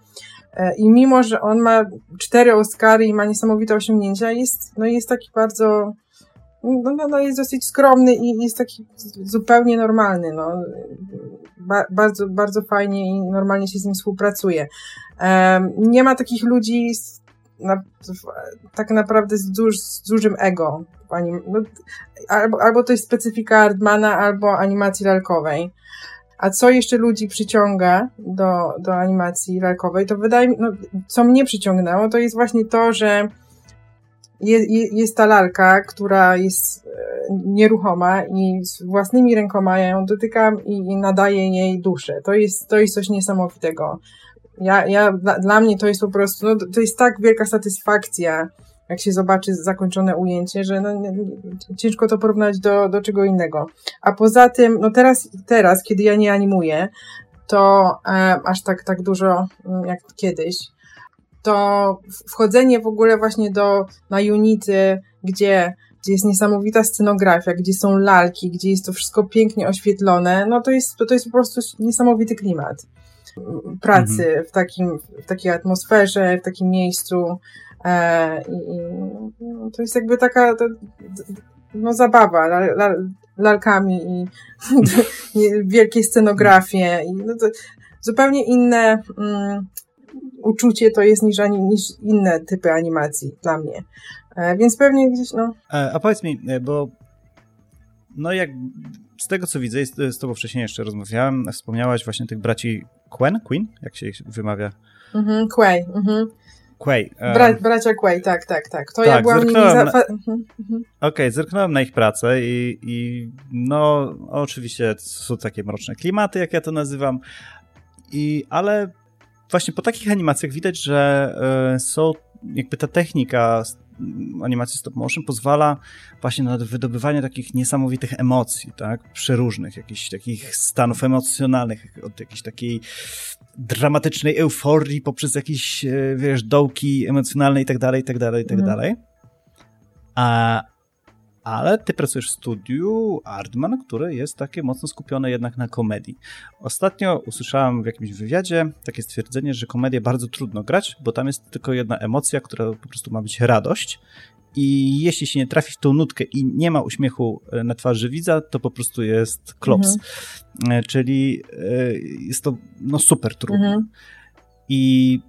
E, I mimo, że on ma cztery Oscary i ma niesamowite osiągnięcia, jest, no jest taki bardzo, no, no, no jest dosyć skromny i jest taki zupełnie normalny. No. Ba bardzo, bardzo fajnie i normalnie się z nim współpracuje. Nie ma takich ludzi z, na, tak naprawdę z, duż, z dużym ego. No, albo, albo to jest specyfika Ardmana, albo animacji lalkowej. A co jeszcze ludzi przyciąga do, do animacji lalkowej, to wydaje mi, no, co mnie przyciągnęło, to jest właśnie to, że jest, jest ta lalka, która jest e, nieruchoma i z własnymi rękoma ja ją dotykam i, i nadaję jej duszę. To jest, to jest coś niesamowitego. Ja, ja, dla, dla mnie to jest po prostu, no, to jest tak wielka satysfakcja, jak się zobaczy zakończone ujęcie, że no, ciężko to porównać do, do czego innego. A poza tym, no teraz, teraz kiedy ja nie animuję, to e, aż tak, tak dużo mm, jak kiedyś, to wchodzenie w ogóle właśnie do, na unity, gdzie, gdzie jest niesamowita scenografia, gdzie są lalki, gdzie jest to wszystko pięknie oświetlone, no to jest, to, to jest po prostu niesamowity klimat pracy mhm. w, takim, w takiej atmosferze, w takim miejscu. E, i, no, to jest jakby taka to, no, zabawa lalkami i [laughs] wielkie scenografie. I, no, zupełnie inne mm, uczucie to jest niż, niż inne typy animacji dla mnie. E, więc pewnie gdzieś, no. E, a powiedz mi, e, bo no jak z tego co widzę, z tobą wcześniej jeszcze rozmawiałem, wspomniałaś właśnie tych braci Quen, Queen, jak się ich wymawia? Mhm, Quay. Mhm. Quay. Bra bracia Quay, tak, tak, tak. To tak, ja byłam nimi za... Na... Mhm, mhm. Okej, okay, zerknąłem na ich pracę i, i no oczywiście są takie mroczne klimaty, jak ja to nazywam, i, ale właśnie po takich animacjach widać, że y, są jakby ta technika animacji stop motion pozwala właśnie na wydobywanie takich niesamowitych emocji, tak? Przeróżnych, jakichś takich stanów emocjonalnych, od jakiejś takiej dramatycznej euforii poprzez jakieś, e, wiesz, dołki emocjonalne i tak dalej, i tak dalej, i tak mhm. dalej. A, ale ty pracujesz w studiu Artman, które jest takie mocno skupione jednak na komedii. Ostatnio usłyszałem w jakimś wywiadzie takie stwierdzenie, że komedię bardzo trudno grać, bo tam jest tylko jedna emocja, która po prostu ma być radość. I jeśli się nie trafi w tą nutkę i nie ma uśmiechu e, na twarzy widza, to po prostu jest klops. Mhm. E, czyli e, jest to no, super trudne. Mhm. I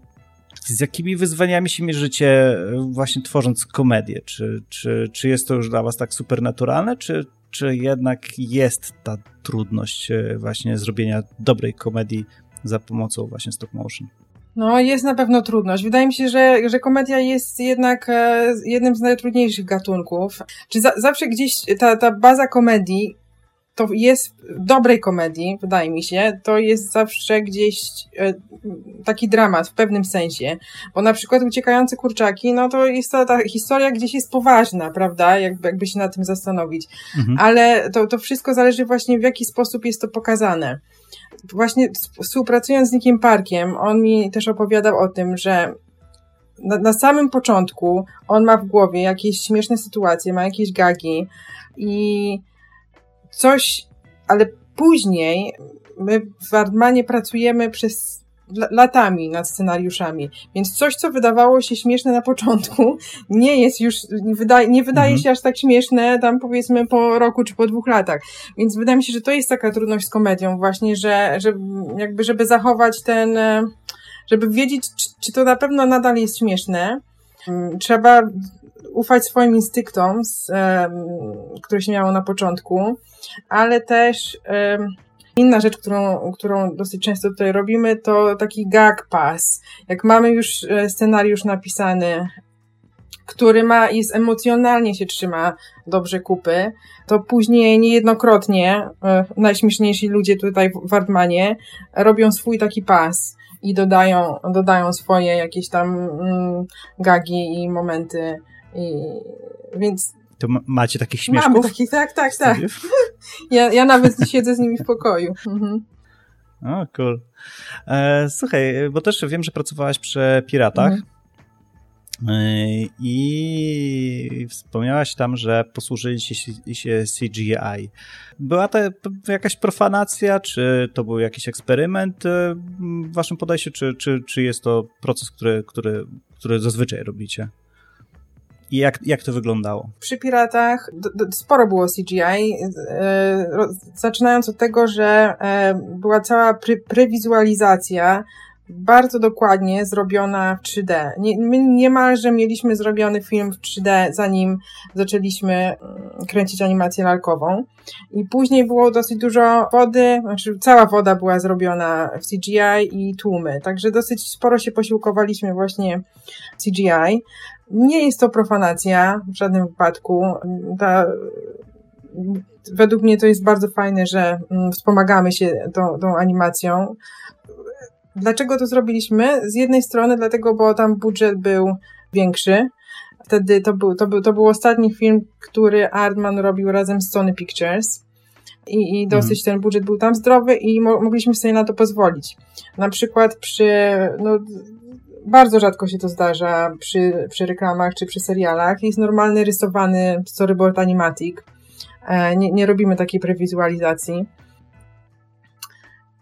z jakimi wyzwaniami się mierzycie właśnie tworząc komedię? Czy, czy, czy jest to już dla was tak supernaturalne, czy, czy jednak jest ta trudność e, właśnie zrobienia dobrej komedii za pomocą właśnie stop motion? No, jest na pewno trudność. Wydaje mi się, że, że komedia jest jednak e, jednym z najtrudniejszych gatunków. Czy za, zawsze gdzieś ta, ta baza komedii to jest dobrej komedii, wydaje mi się, to jest zawsze gdzieś e, taki dramat w pewnym sensie. Bo na przykład Uciekające Kurczaki, no to jest ta, ta historia gdzieś jest poważna, prawda? Jakby, jakby się na tym zastanowić. Mhm. Ale to, to wszystko zależy właśnie w jaki sposób jest to pokazane. Właśnie współpracując z Nickiem Parkiem, on mi też opowiadał o tym, że na, na samym początku on ma w głowie jakieś śmieszne sytuacje, ma jakieś gagi i coś, ale później my w Ardmanie pracujemy przez latami nad scenariuszami, więc coś, co wydawało się śmieszne na początku, [laughs] nie jest już, nie wydaje, nie wydaje mhm. się aż tak śmieszne tam powiedzmy po roku czy po dwóch latach. Więc wydaje mi się, że to jest taka trudność z komedią właśnie, że, że jakby, żeby zachować ten, żeby wiedzieć, czy, czy to na pewno nadal jest śmieszne, mm, trzeba ufać swoim instynktom, które się miało na początku, ale też inna rzecz, którą, którą dosyć często tutaj robimy, to taki gag pass. Jak mamy już e, scenariusz napisany, który ma, jest emocjonalnie się trzyma dobrze kupy, to później niejednokrotnie e, najśmieszniejsi ludzie tutaj w Wardmanie robią swój taki pas i dodają, dodają swoje jakieś tam mm, gagi i momenty i, więc to macie takich śmieszków? Mamy takich, tak, tak, tak. [laughs] Ja, ja nawet siedzę z nimi w pokoju. [laughs] Mhm. O, cool. E, słuchaj, bo też wiem, że pracowałaś przy Piratach. Mhm. E, I wspomniałaś tam, że posłużyliście się CGI. Była to jakaś profanacja, czy to był jakiś eksperyment e, w waszym podejściu, czy, czy, czy jest to proces, który, który, który zazwyczaj robicie? I jak, jak to wyglądało? Przy Piratach sporo było CGI, e, zaczynając od tego, że e, była cała pre prewizualizacja bardzo dokładnie zrobiona w 3D. Nie, my niemalże mieliśmy zrobiony film w 3D, zanim zaczęliśmy mm, kręcić animację lalkową. I później było dosyć dużo wody, znaczy cała woda była zrobiona w CGI i tłumy. Także dosyć sporo się posiłkowaliśmy właśnie CGI. Nie jest to profanacja w żadnym wypadku. Ta, według mnie to jest bardzo fajne, że mm, wspomagamy się tą, tą animacją. Dlaczego to zrobiliśmy? Z jednej strony dlatego, bo tam budżet był większy. Wtedy to był, to był, to był ostatni film, który Artman robił razem z Sony Pictures. I, i dosyć mhm. ten budżet był tam zdrowy i mo mogliśmy sobie na to pozwolić. Na przykład przy, no, bardzo rzadko się to zdarza przy, przy reklamach czy przy serialach. Jest normalny rysowany storyboard animatic. E, nie, nie robimy takiej prewizualizacji.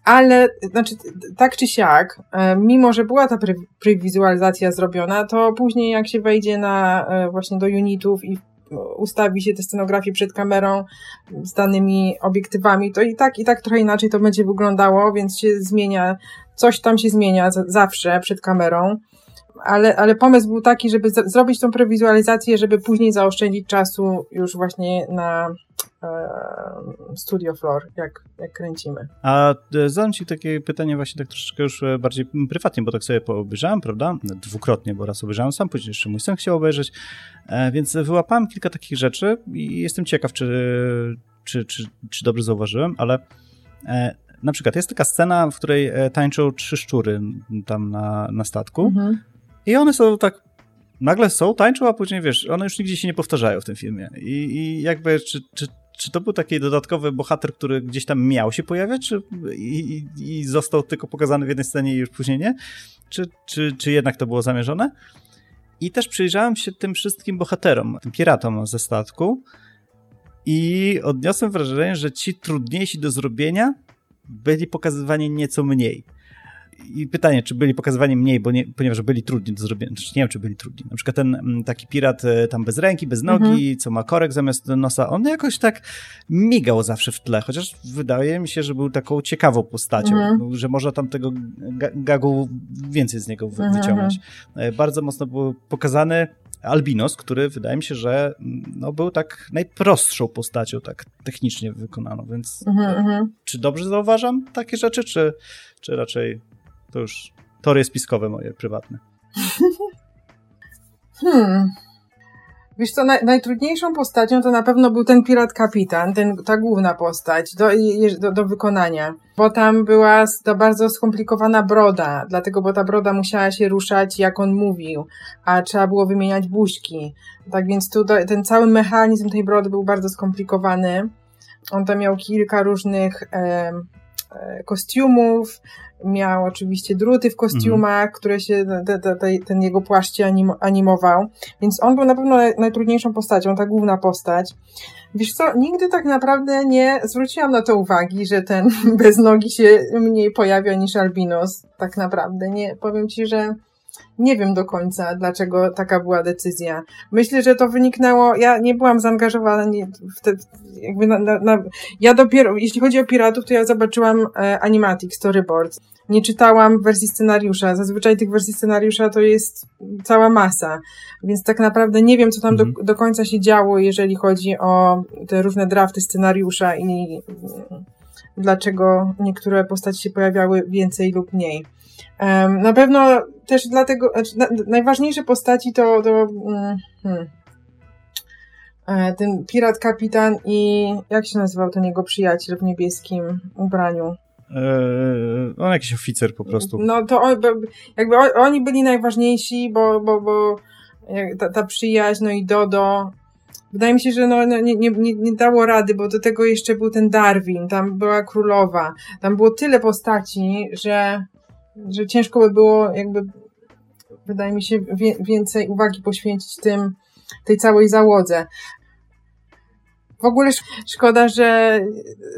Ale, znaczy, tak czy siak, e, mimo że była ta pre prewizualizacja zrobiona, to później jak się wejdzie na e, właśnie do unitów i ustawi się tę scenografię przed kamerą z danymi obiektywami, to i tak, i tak trochę inaczej to będzie wyglądało, więc się zmienia, coś tam się zmienia zawsze przed kamerą. Ale, ale pomysł był taki, żeby zrobić tą prewizualizację, żeby później zaoszczędzić czasu już właśnie na e, studio floor, jak, jak kręcimy. A e, zadam Ci takie pytanie właśnie tak troszeczkę już e, bardziej prywatnie, bo tak sobie poobejrzałem, prawda? Dwukrotnie, bo raz obejrzałem sam, później jeszcze mój syn chciał obejrzeć, więc wyłapałem kilka takich rzeczy i jestem ciekaw, czy, czy, czy, czy dobrze zauważyłem, ale na przykład jest taka scena, w której tańczą trzy szczury tam na, na statku mhm. i one są tak nagle są, tańczą, a później wiesz, one już nigdzie się nie powtarzają w tym filmie. I, i jakby, czy, czy, czy to był taki dodatkowy bohater, który gdzieś tam miał się pojawiać, czy i, i, został tylko pokazany w jednej scenie i już później nie? Czy, czy, czy jednak to było zamierzone? I też przyjrzałem się tym wszystkim bohaterom, tym piratom ze statku i odniosłem wrażenie, że ci trudniejsi do zrobienia byli pokazywani nieco mniej i pytanie, czy byli pokazywani mniej, bo nie, ponieważ byli trudni do zrobienia. Znaczy, nie wiem, czy byli trudni. Na przykład ten mm, taki pirat e, tam bez ręki, bez nogi, mhm. co ma korek zamiast nosa, on jakoś tak migał zawsze w tle, chociaż wydaje mi się, że był taką ciekawą postacią, mhm. że można tam tego gagu więcej z niego mhm. wyciągnąć. Mhm. Bardzo mocno był pokazany Albinos, który wydaje mi się, że no, był tak najprostszą postacią, tak technicznie wykonaną, więc mm -hmm. czy dobrze zauważam takie rzeczy, czy, czy raczej to już tory spiskowe moje prywatne? [laughs] hmm. Wiesz co, naj, najtrudniejszą postacią to na pewno był ten pirat kapitan, ten, ta główna postać do, do, do wykonania. Bo tam była ta bardzo skomplikowana broda, dlatego, bo ta broda musiała się ruszać jak on mówił, a trzeba było wymieniać buźki. Tak więc tu ten cały mechanizm tej brody był bardzo skomplikowany. On tam miał kilka różnych kostiumów, miał oczywiście druty w kostiumach, mm. które się, te, te, te, ten jego płaszcz się anim, animował, więc on był na pewno najtrudniejszą postacią, ta główna postać. Wiesz co, nigdy tak naprawdę nie zwróciłam na to uwagi, że ten [laughs] bez nogi się mniej pojawia niż albinos, tak naprawdę. Nie, powiem ci, że nie wiem do końca, dlaczego taka była decyzja. Myślę, że to wyniknęło, ja nie byłam zaangażowana w te, jakby na, na, na, ja dopiero, jeśli chodzi o piratów, to ja zobaczyłam e, animatic, storyboards. Nie czytałam wersji scenariusza. Zazwyczaj tych wersji scenariusza to jest cała masa. Więc tak naprawdę nie wiem, co tam mhm. do, do końca się działo, jeżeli chodzi o te różne drafty scenariusza i dlaczego niektóre postaci się pojawiały więcej lub mniej. Na pewno też dlatego, znaczy, najważniejsze postaci to, to mm, hmm, e, ten pirat kapitan i jak się nazywał ten jego przyjaciel w niebieskim ubraniu? Eee, on jakiś oficer po prostu. No to on, jakby oni byli najważniejsi, bo, bo, bo ta, ta przyjaźń, no i Dodo. Wydaje mi się, że no, no, nie, nie, nie dało rady, bo do tego jeszcze był ten Darwin, tam była królowa. Tam było tyle postaci, że że ciężko by było jakby, wydaje mi się, wie, więcej uwagi poświęcić tym, tej całej załodze. W ogóle szkoda, że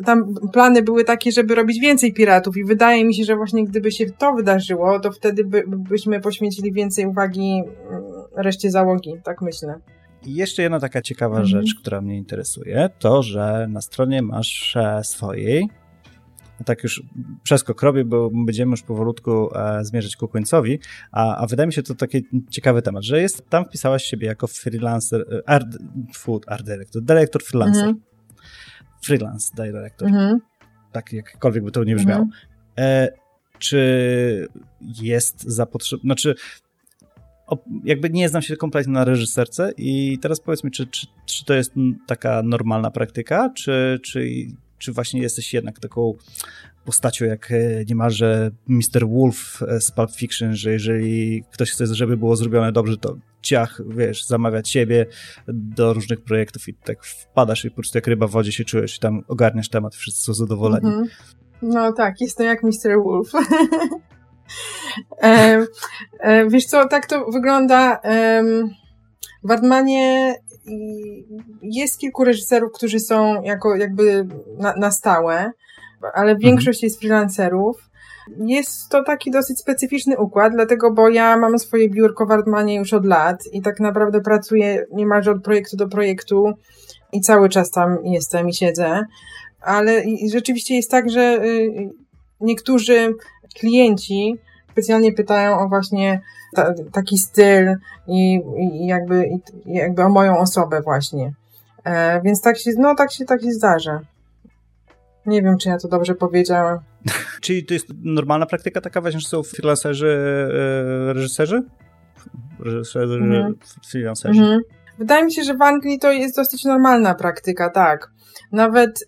tam plany były takie, żeby robić więcej piratów i wydaje mi się, że właśnie gdyby się to wydarzyło, to wtedy by, byśmy poświęcili więcej uwagi mm, reszcie załogi, tak myślę. I jeszcze jedna taka ciekawa mhm. rzecz, która mnie interesuje, to, że na stronie masz e, swojej tak już przeskok robię, bo będziemy już powolutku e, zmierzać ku końcowi, a, a wydaje mi się to taki ciekawy temat, że jest, tam wpisałaś siebie jako freelancer, e, art, food, art director, dyrektor freelancer. Mhm. Freelance director. Mhm. Tak jakkolwiek by to nie brzmiało. Mhm. E, czy jest zapotrzebowanie, znaczy jakby nie znam się kompletnie na reżyserce i teraz powiedz mi, czy, czy, czy to jest taka normalna praktyka, czy, czy czy właśnie jesteś jednak taką postacią jak e, niemalże Mr. Wolf e, z Pulp Fiction, że jeżeli ktoś chce, żeby było zrobione dobrze, to ciach, wiesz, zamawia ciebie do różnych projektów i tak wpadasz i po prostu jak ryba w wodzie się czujesz i tam ogarniasz temat, wszyscy są zadowoleni. Mm -hmm. No tak, jestem jak Mr. Wolf. [laughs] e, e, wiesz co, tak to wygląda. E, w Artmanie jest kilku reżyserów, którzy są jako jakby na, na stałe, ale mhm. większość jest freelancerów. Jest to taki dosyć specyficzny układ, dlatego, bo ja mam swoje biurko w Artmanie już od lat i tak naprawdę pracuję niemalże od projektu do projektu i cały czas tam jestem i siedzę. Ale rzeczywiście jest tak, że y, niektórzy klienci specjalnie pytają o właśnie ta, taki styl i, i jakby, i, jakby o moją osobę właśnie. E, więc tak się, no tak się, tak się zdarza. Nie wiem, czy ja to dobrze powiedziałam. [laughs] Czyli to jest normalna praktyka taka właśnie, że są freelancerzy, e, reżyserzy? Reżyserzy, mhm. freelancerzy. Mhm. Wydaje mi się, że w Anglii to jest dosyć normalna praktyka, tak. Nawet,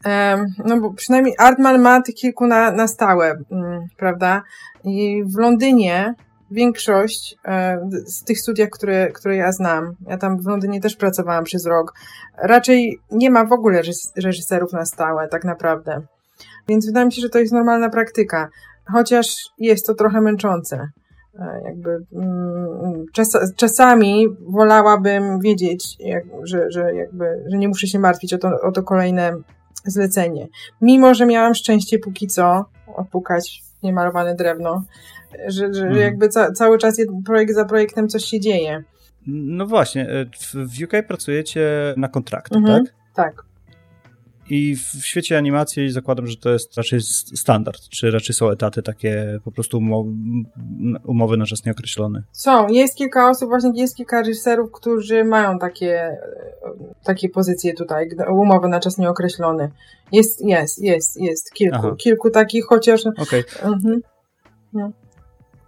no bo przynajmniej Artman ma tych kilku na, na stałe, mm, prawda? I w Londynie większość e, z tych studiach, które, które ja znam, ja tam w Londynie też pracowałam przez rok, raczej nie ma w ogóle reżyserów na stałe, tak naprawdę. Więc wydaje mi się, że to jest normalna praktyka, chociaż jest to trochę męczące. E, jakby mm, czas, czasami wolałabym wiedzieć, jak, że, że, jakby, że nie muszę się martwić o to, o to kolejne zlecenie. Mimo, że miałam szczęście póki co odpukać niemalowane drewno, że, że mhm. jakby ca, cały czas projekt za projektem coś się dzieje. No właśnie, e, w UK pracujecie na kontrakty, mhm. tak? Tak. I w świecie animacji zakładam, że to jest raczej standard, czy raczej są etaty takie po prostu umowy na czas nieokreślony? Są. Jest kilka osób, właśnie jest kilka reżyserów, którzy mają takie, takie pozycje tutaj, umowy na czas nieokreślony. Jest, jest, jest, jest kilku. Kilku takich, chociaż... Okej. Okay. Mhm. No.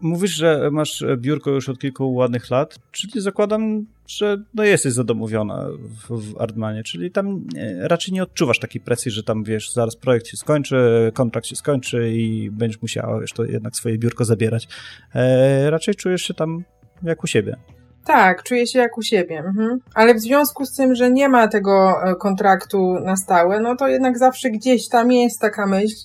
Mówisz, że masz biurko już od kilku ładnych lat, czyli zakładam, że no jesteś zadomowiona w, w Artmanie, czyli tam nie, raczej nie odczuwasz takiej presji, że tam wiesz, zaraz projekt się skończy, kontrakt się skończy i będziesz musiała wiesz, to jednak swoje biurko zabierać. E, raczej czujesz się tam jak u siebie. Tak, czuję się jak u siebie. Mhm. Ale w związku z tym, że nie ma tego e, kontraktu na stałe, no to jednak zawsze gdzieś tam jest taka myśl,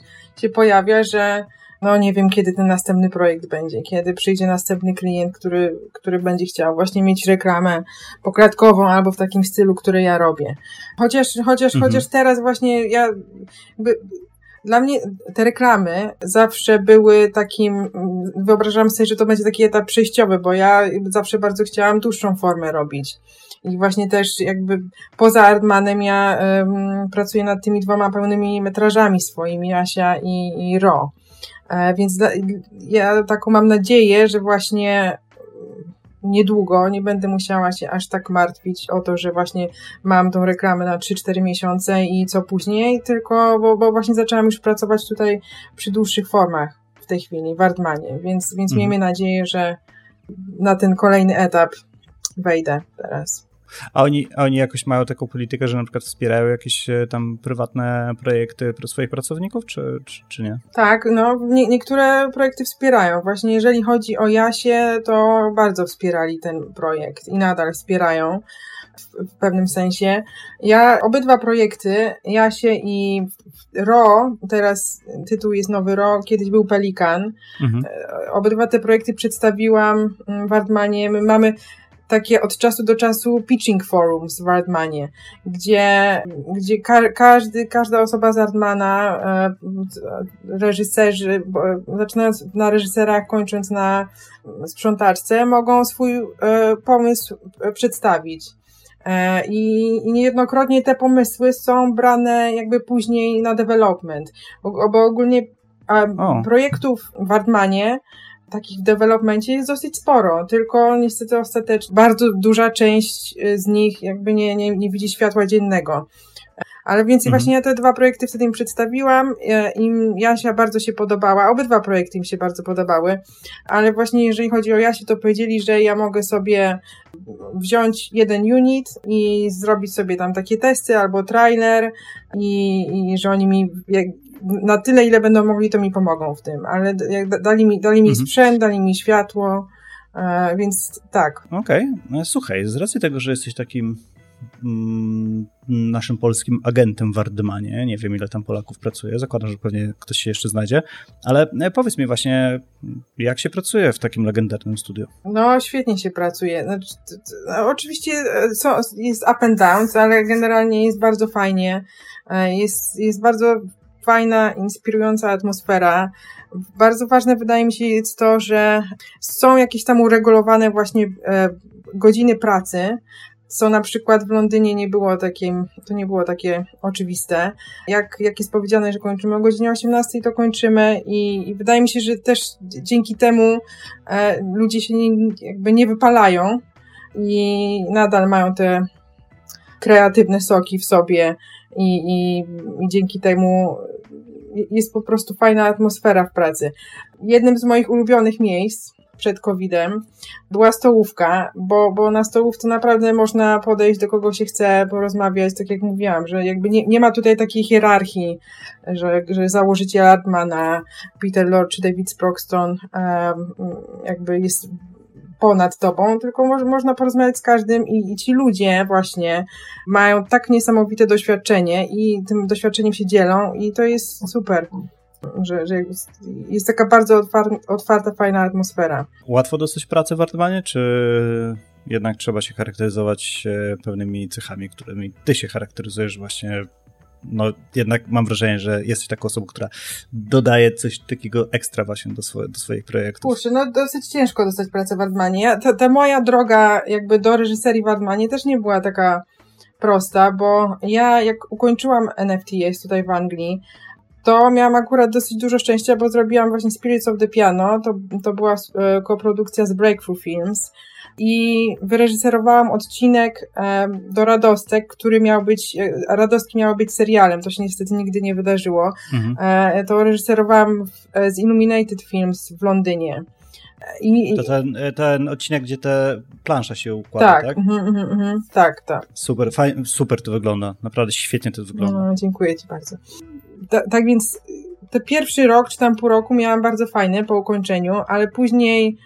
się pojawia, że no nie wiem, kiedy ten następny projekt będzie, kiedy przyjdzie następny klient, który, który będzie chciał właśnie mieć reklamę pokładkową albo w takim stylu, który ja robię. Chociaż, chociaż, mhm. chociaż teraz właśnie ja, dla mnie te reklamy zawsze były takim, wyobrażam sobie, że to będzie taki etap przejściowy, bo ja zawsze bardzo chciałam dłuższą formę robić. I właśnie też jakby poza Artmanem ja um, pracuję nad tymi dwoma pełnymi metrażami swoimi, Asia i, i Ro. E, więc ja taką mam nadzieję, że właśnie niedługo nie będę musiała się aż tak martwić o to, że właśnie mam tą reklamę na 3-4 miesiące i co później, tylko bo, bo właśnie zaczęłam już pracować tutaj przy dłuższych formach w tej chwili, w Artmanie, więc, więc mhm. miejmy nadzieję, że na ten kolejny etap wejdę teraz. A oni, a oni jakoś mają taką politykę, że na przykład wspierają jakieś e, tam prywatne projekty swoich pracowników, czy, czy, czy nie? Tak, no nie, niektóre projekty wspierają. Właśnie jeżeli chodzi o Jasie, to bardzo wspierali ten projekt i nadal wspierają w pewnym sensie. Ja obydwa projekty, Jasie i Ro, teraz tytuł jest nowy Ro, kiedyś był Pelikan. Mhm. E, obydwa te projekty przedstawiłam w Artmanie. My mamy takie od czasu do czasu pitching forums w Artmanie, gdzie, gdzie ka każdy, każda osoba z Artmana, e, reżyserzy, zaczynając na reżyserach, kończąc na sprzątaczce, mogą swój e, pomysł przedstawić. E, I, I niejednokrotnie te pomysły są brane jakby później na development, bo, bo ogólnie projektów w Artmanie takich w developmencie jest dosyć sporo, tylko niestety ostatecznie bardzo duża część y, z nich jakby nie, nie, nie widzi światła dziennego. Ale więc mhm. właśnie ja te dwa projekty wtedy im przedstawiłam, y, im Jasia bardzo się podobała, obydwa projekty im się bardzo podobały, ale właśnie jeżeli chodzi o Jasię, to powiedzieli, że ja mogę sobie wziąć jeden unit i zrobić sobie tam takie testy albo trailer i, i że oni mi na tyle, ile będą mogli, to mi pomogą w tym, ale dali mi, dali mi mhm. sprzęt, dali mi światło, e, więc tak. Okej, okay. No, słuchaj, z racji tego, że jesteś takim naszym polskim agentem w Ardymanie, nie wiem ile tam Polaków pracuje, zakładam, że pewnie ktoś się jeszcze znajdzie, ale e, powiedz mi właśnie, jak się pracuje w takim legendarnym studiu? No, świetnie się pracuje. Znaczy, no, oczywiście e, są, jest up and downs, ale generalnie jest bardzo fajnie. Jest, jest bardzo fajna, inspirująca atmosfera. Bardzo ważne wydaje mi się jest to, że są jakieś tam uregulowane właśnie e, godziny pracy, co na przykład w Londynie nie było takie, to nie było takie oczywiste. Jak, jak jest powiedziane, że kończymy o godzinie 18, to kończymy i, i wydaje mi się, że też dzięki temu e, ludzie się nie, jakby nie wypalają i nadal mają te kreatywne soki w sobie i, i, i dzięki temu jest po prostu fajna atmosfera w pracy. Jednym z moich ulubionych miejsc przed COVID-em była stołówka, bo, bo na stołówce naprawdę można podejść do kogo się chce, porozmawiać, tak jak mówiłam, że jakby nie, nie ma tutaj takiej hierarchii, że, że założyciel Admana, Peter Lord czy David Sproxton jakby jest ponad tobą, tylko mo można porozmawiać z każdym i, i ci ludzie właśnie mają tak niesamowite doświadczenie i tym doświadczeniem się dzielą i to jest super. Że, że jest taka bardzo otwarta, otwarta, fajna atmosfera. Łatwo dostać pracę w Artmanie, czy jednak trzeba się charakteryzować e, pewnymi cechami, którymi ty się charakteryzujesz właśnie no jednak mam wrażenie, że jesteś taką osobą, która dodaje coś takiego ekstra właśnie do, swoje, do swoich projektów. Kurczę, no dosyć ciężko dostać pracę w Ardmanie. Ja, ta, ta moja droga jakby do reżyserii w Ardmanie też nie była taka prosta, bo ja jak ukończyłam NFTS tutaj w Anglii, to miałam akurat dosyć dużo szczęścia, bo zrobiłam właśnie Spirits of the Piano, to, to była e, koprodukcja z Breakthrough Films i wyreżyserowałam odcinek e, do Radostek, który miał być, e, Radostki miały być serialem, to się niestety nigdy nie wydarzyło. Mhm. To reżyserowałam z Illuminated Films w Londynie. I, to ten, ten odcinek, gdzie te plansza się układa, tak? Tak, mm, mm, mm, tak, tak. Super, faj, super to wygląda. Naprawdę świetnie to wygląda. No, dziękuję Ci bardzo. Ta, tak więc ten pierwszy rok, czy tam pół roku miałam bardzo fajny po ukończeniu, ale później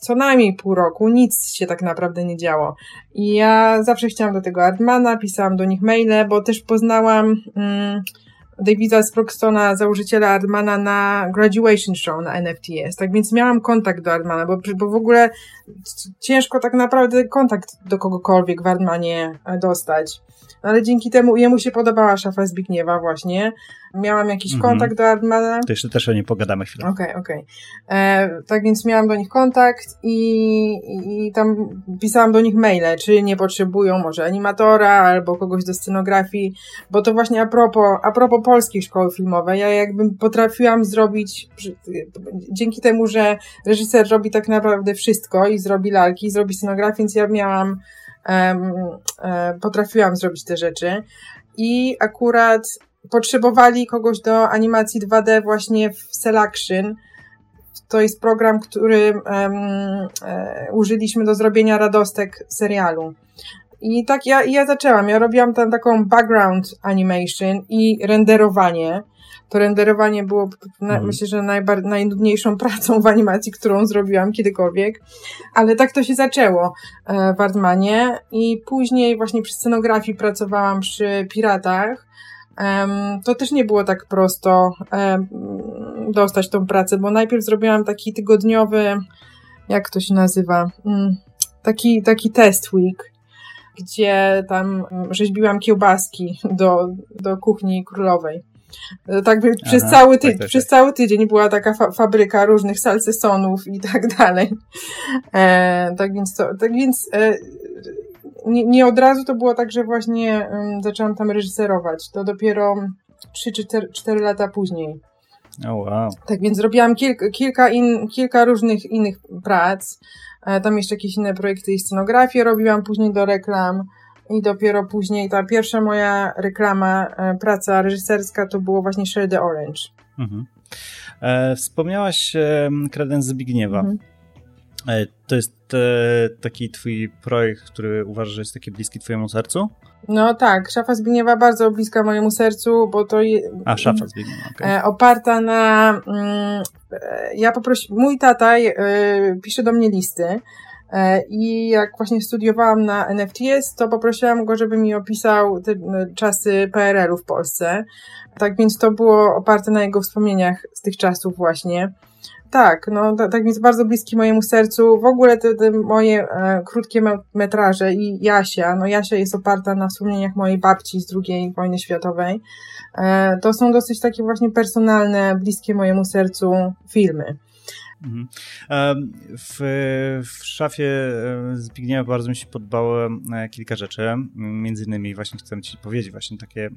co najmniej pół roku nic się tak naprawdę nie działo. I ja zawsze chciałam do tego Admana, pisałam do nich maile, bo też poznałam... Mm, Davida Sprogstona, założyciela Ardmana na Graduation Show na NFTS. Tak więc miałam kontakt do Ardmana, bo, bo w ogóle ciężko tak naprawdę kontakt do kogokolwiek w Ardmanie e, dostać. Ale dzięki temu jemu się podobała szafa Zbigniewa właśnie miałam jakiś mhm. kontakt do Admana. To jeszcze też o niej pogadamy chwilę. Okej, okay, okej. Okay. E, tak więc miałam do nich kontakt i, i tam pisałam do nich maile, czy nie potrzebują może animatora albo kogoś do scenografii, bo to właśnie a propos, a propos polskiej szkoły filmowej, ja jakbym potrafiłam zrobić, dzięki temu, że reżyser robi tak naprawdę wszystko i zrobi lalki, i zrobi scenografię, więc ja miałam um, um, potrafiłam zrobić te rzeczy. I akurat potrzebowali kogoś do animacji 2D właśnie w Selection. To jest program, który um, użyliśmy do zrobienia radostek serialu. I tak ja, ja zaczęłam. Ja robiłam tam taką background animation i renderowanie. To renderowanie było, na, mm. myślę, że najbar- najnudniejszą [laughs] pracą w animacji, którą zrobiłam kiedykolwiek. Ale tak to się zaczęło e, w Artmanie. I później właśnie przy scenografii pracowałam przy Piratach to też nie było tak prosto dostać tą pracę, bo najpierw zrobiłam taki tygodniowy, jak to się nazywa, mm, taki, taki test week, gdzie tam rzeźbiłam kiełbaski do, do kuchni królowej. E, tak przez, Aha, cały, ty- tak, tak, przez tak. cały tydzień była taka fa- fabryka różnych salsesonów i tak [laughs] dalej. E, tak więc, to, tak więc e, nie, nie od razu to było tak, że właśnie um, zaczęłam tam reżyserować. To dopiero 3 czy 4, 4 lata później. Oh, wow. Tak więc zrobiłam kilka, kilka, in, kilka różnych innych prac. E, tam jeszcze jakieś inne projekty i scenografię robiłam później do reklam. I dopiero później ta pierwsza moja reklama, e, praca reżyserska to było właśnie Share the Orange. Mhm. E, wspomniałaś e, kredens Zbigniewa. Mhm. E, to jest e, taki twój projekt, który uważasz, że jest taki bliski twojemu sercu? No tak, Szafa Zbigniewa bardzo bliska mojemu sercu, bo to jest... A, Szafa Zbigniewa, okay. E, oparta na... Mm, ja poprosiłam... Mój tata pisze do mnie listy i jak właśnie studiowałam na NFTS, to poprosiłam go, żeby mi opisał te czasy PRL-u w Polsce. Tak więc to było oparte na jego wspomnieniach z tych czasów właśnie tak, no tak jest bardzo bliski mojemu sercu. W ogóle te, te moje e, krótkie metraże i Jasia, no Jasia jest oparta na wspomnieniach mojej babci z II wojny światowej. E, to są dosyć takie właśnie personalne, bliskie mojemu sercu filmy. Mhm. W, w szafie e, Zbigniewa bardzo mi się podobało e, kilka rzeczy. Między innymi właśnie chcę ci powiedzieć właśnie takie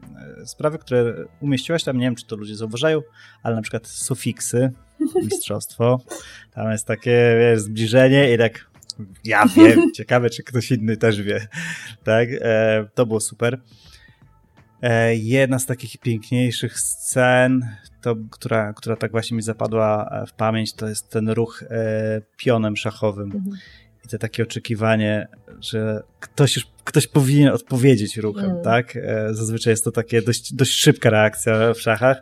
sprawy, które umieściłaś tam, nie wiem czy to ludzie zauważają, ale na przykład sufiksy, [laughs] mistrzostwo. Tam jest takie wiesz, zbliżenie i tak ja wiem, [laughs] ciekawe czy ktoś inny też wie. Tak, e, to było super. E, jedna z takich piękniejszych scen, to, która, która tak właśnie mi zapadła e, w pamięć, to jest ten ruch e, pionem szachowym. Mhm. I to takie oczekiwanie, że ktoś już, ktoś powinien odpowiedzieć ruchem, mhm. tak? Zazwyczaj jest to takie dość, dość szybka reakcja w szachach,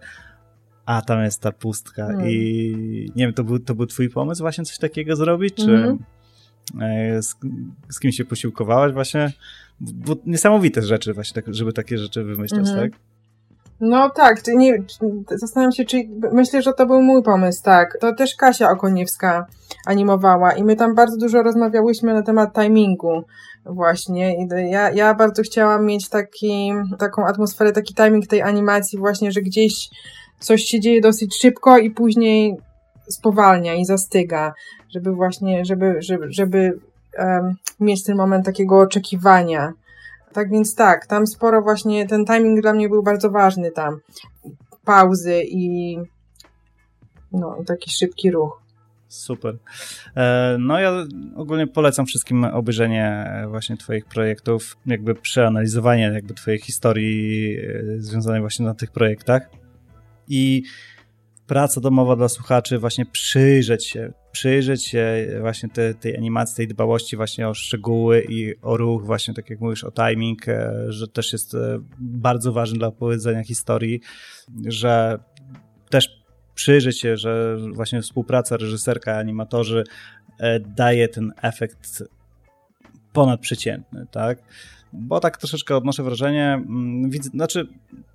a tam jest ta pustka mm. i nie wiem, to był, to był twój pomysł właśnie coś takiego zrobić, czy -hmm. z, z kim się posiłkowałaś właśnie? Bo niesamowite rzeczy właśnie, tak, żeby takie rzeczy wymyślać, -hmm. tak? No tak, czy nie, zastanawiam się, czy myślę, że to był mój pomysł, tak. To też Kasia Okoniewska animowała i my tam bardzo dużo rozmawiałyśmy na temat timingu właśnie. I ja, ja bardzo chciałam mieć taki, taką atmosferę, taki timing tej animacji właśnie, że gdzieś coś się dzieje dosyć szybko i później spowalnia i zastyga, żeby właśnie, żeby, żeby, żeby mieć ten moment takiego oczekiwania Tak więc tak, tam sporo właśnie, ten timing dla mnie był bardzo ważny tam. Pauzy i no, taki szybki ruch. Super. E, no ja ogólnie polecam wszystkim obejrzenie właśnie twoich projektów, jakby przeanalizowanie jakby twojej historii e, związanej właśnie na tych projektach i praca domowa dla słuchaczy, właśnie przyjrzeć się, przyjrzeć się właśnie te, tej animacji, tej dbałości właśnie o szczegóły i o ruch, właśnie tak jak mówisz o timing, e, że też jest bardzo ważny dla opowiedzenia historii, że też przyjrzeć się, że właśnie współpraca reżyserka, animatorzy e, daje ten efekt ponadprzeciętny, tak? Bo tak troszeczkę odnoszę wrażenie, mm, widzę, znaczy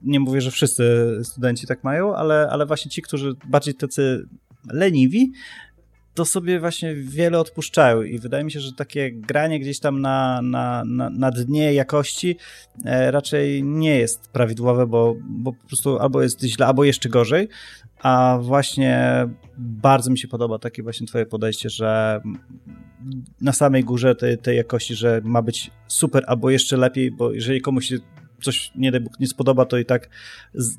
nie mówię, że wszyscy studenci tak mają, ale, ale właśnie ci, którzy bardziej tacy leniwi, to sobie właśnie wiele odpuszczają i wydaje mi się, że takie granie gdzieś tam na, na, na, na dnie jakości e, raczej nie jest prawidłowe, bo, bo po prostu albo jest źle, albo jeszcze gorzej, a właśnie bardzo mi się podoba takie właśnie twoje podejście, że na samej górze tej, tej jakości, że ma być super albo jeszcze lepiej, bo jeżeli komuś się coś nie, nie spodoba, to i tak z,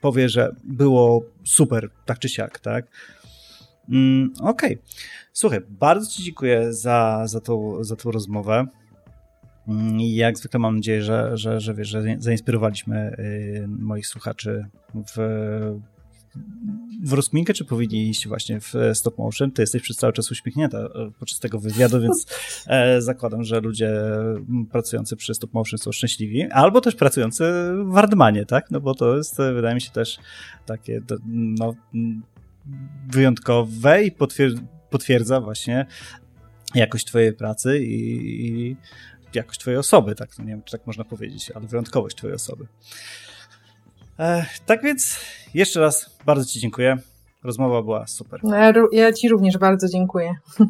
powie, że było super, tak czy siak, tak? Mm, Okej. Okay. Słuchaj, bardzo Ci dziękuję za, za, tą, za tą rozmowę. Mm, I jak zwykle mam nadzieję, że, że, że, wiesz, że zainspirowaliśmy y, moich słuchaczy w, w rozkminkę, czy powinni iść właśnie w stop motion? Ty jesteś przez cały czas uśmiechnięta e, podczas tego wywiadu, więc e, zakładam, że ludzie pracujący przy stop motion są szczęśliwi, albo też pracujący w Hardmanie, tak? No bo to jest, e, wydaje mi się, też takie no, wyjątkowe i potwierdza właśnie jakość twojej pracy i, i jakość twojej osoby, tak, nie wiem, czy tak można powiedzieć, ale wyjątkowość twojej osoby. E, tak więc jeszcze raz bardzo ci dziękuję. Rozmowa była super. No ja, ja ci również bardzo dziękuję. [laughs]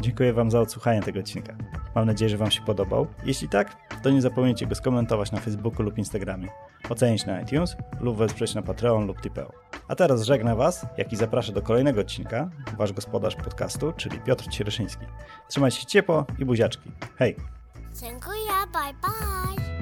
Dziękuję wam za odsłuchanie tego odcinka. Mam nadzieję, że wam się podobał. Jeśli tak, to nie zapomnijcie go skomentować na Facebooku lub Instagramie, ocenić na iTunes lub wesprzeć na Patreon lub Tipeo. A teraz żegnam Was, jak i zapraszam do kolejnego odcinka, Wasz gospodarz podcastu, czyli Piotr Ciereszyński. Trzymajcie się ciepło i buziaczki. Hej! Dziękuję, bye bye!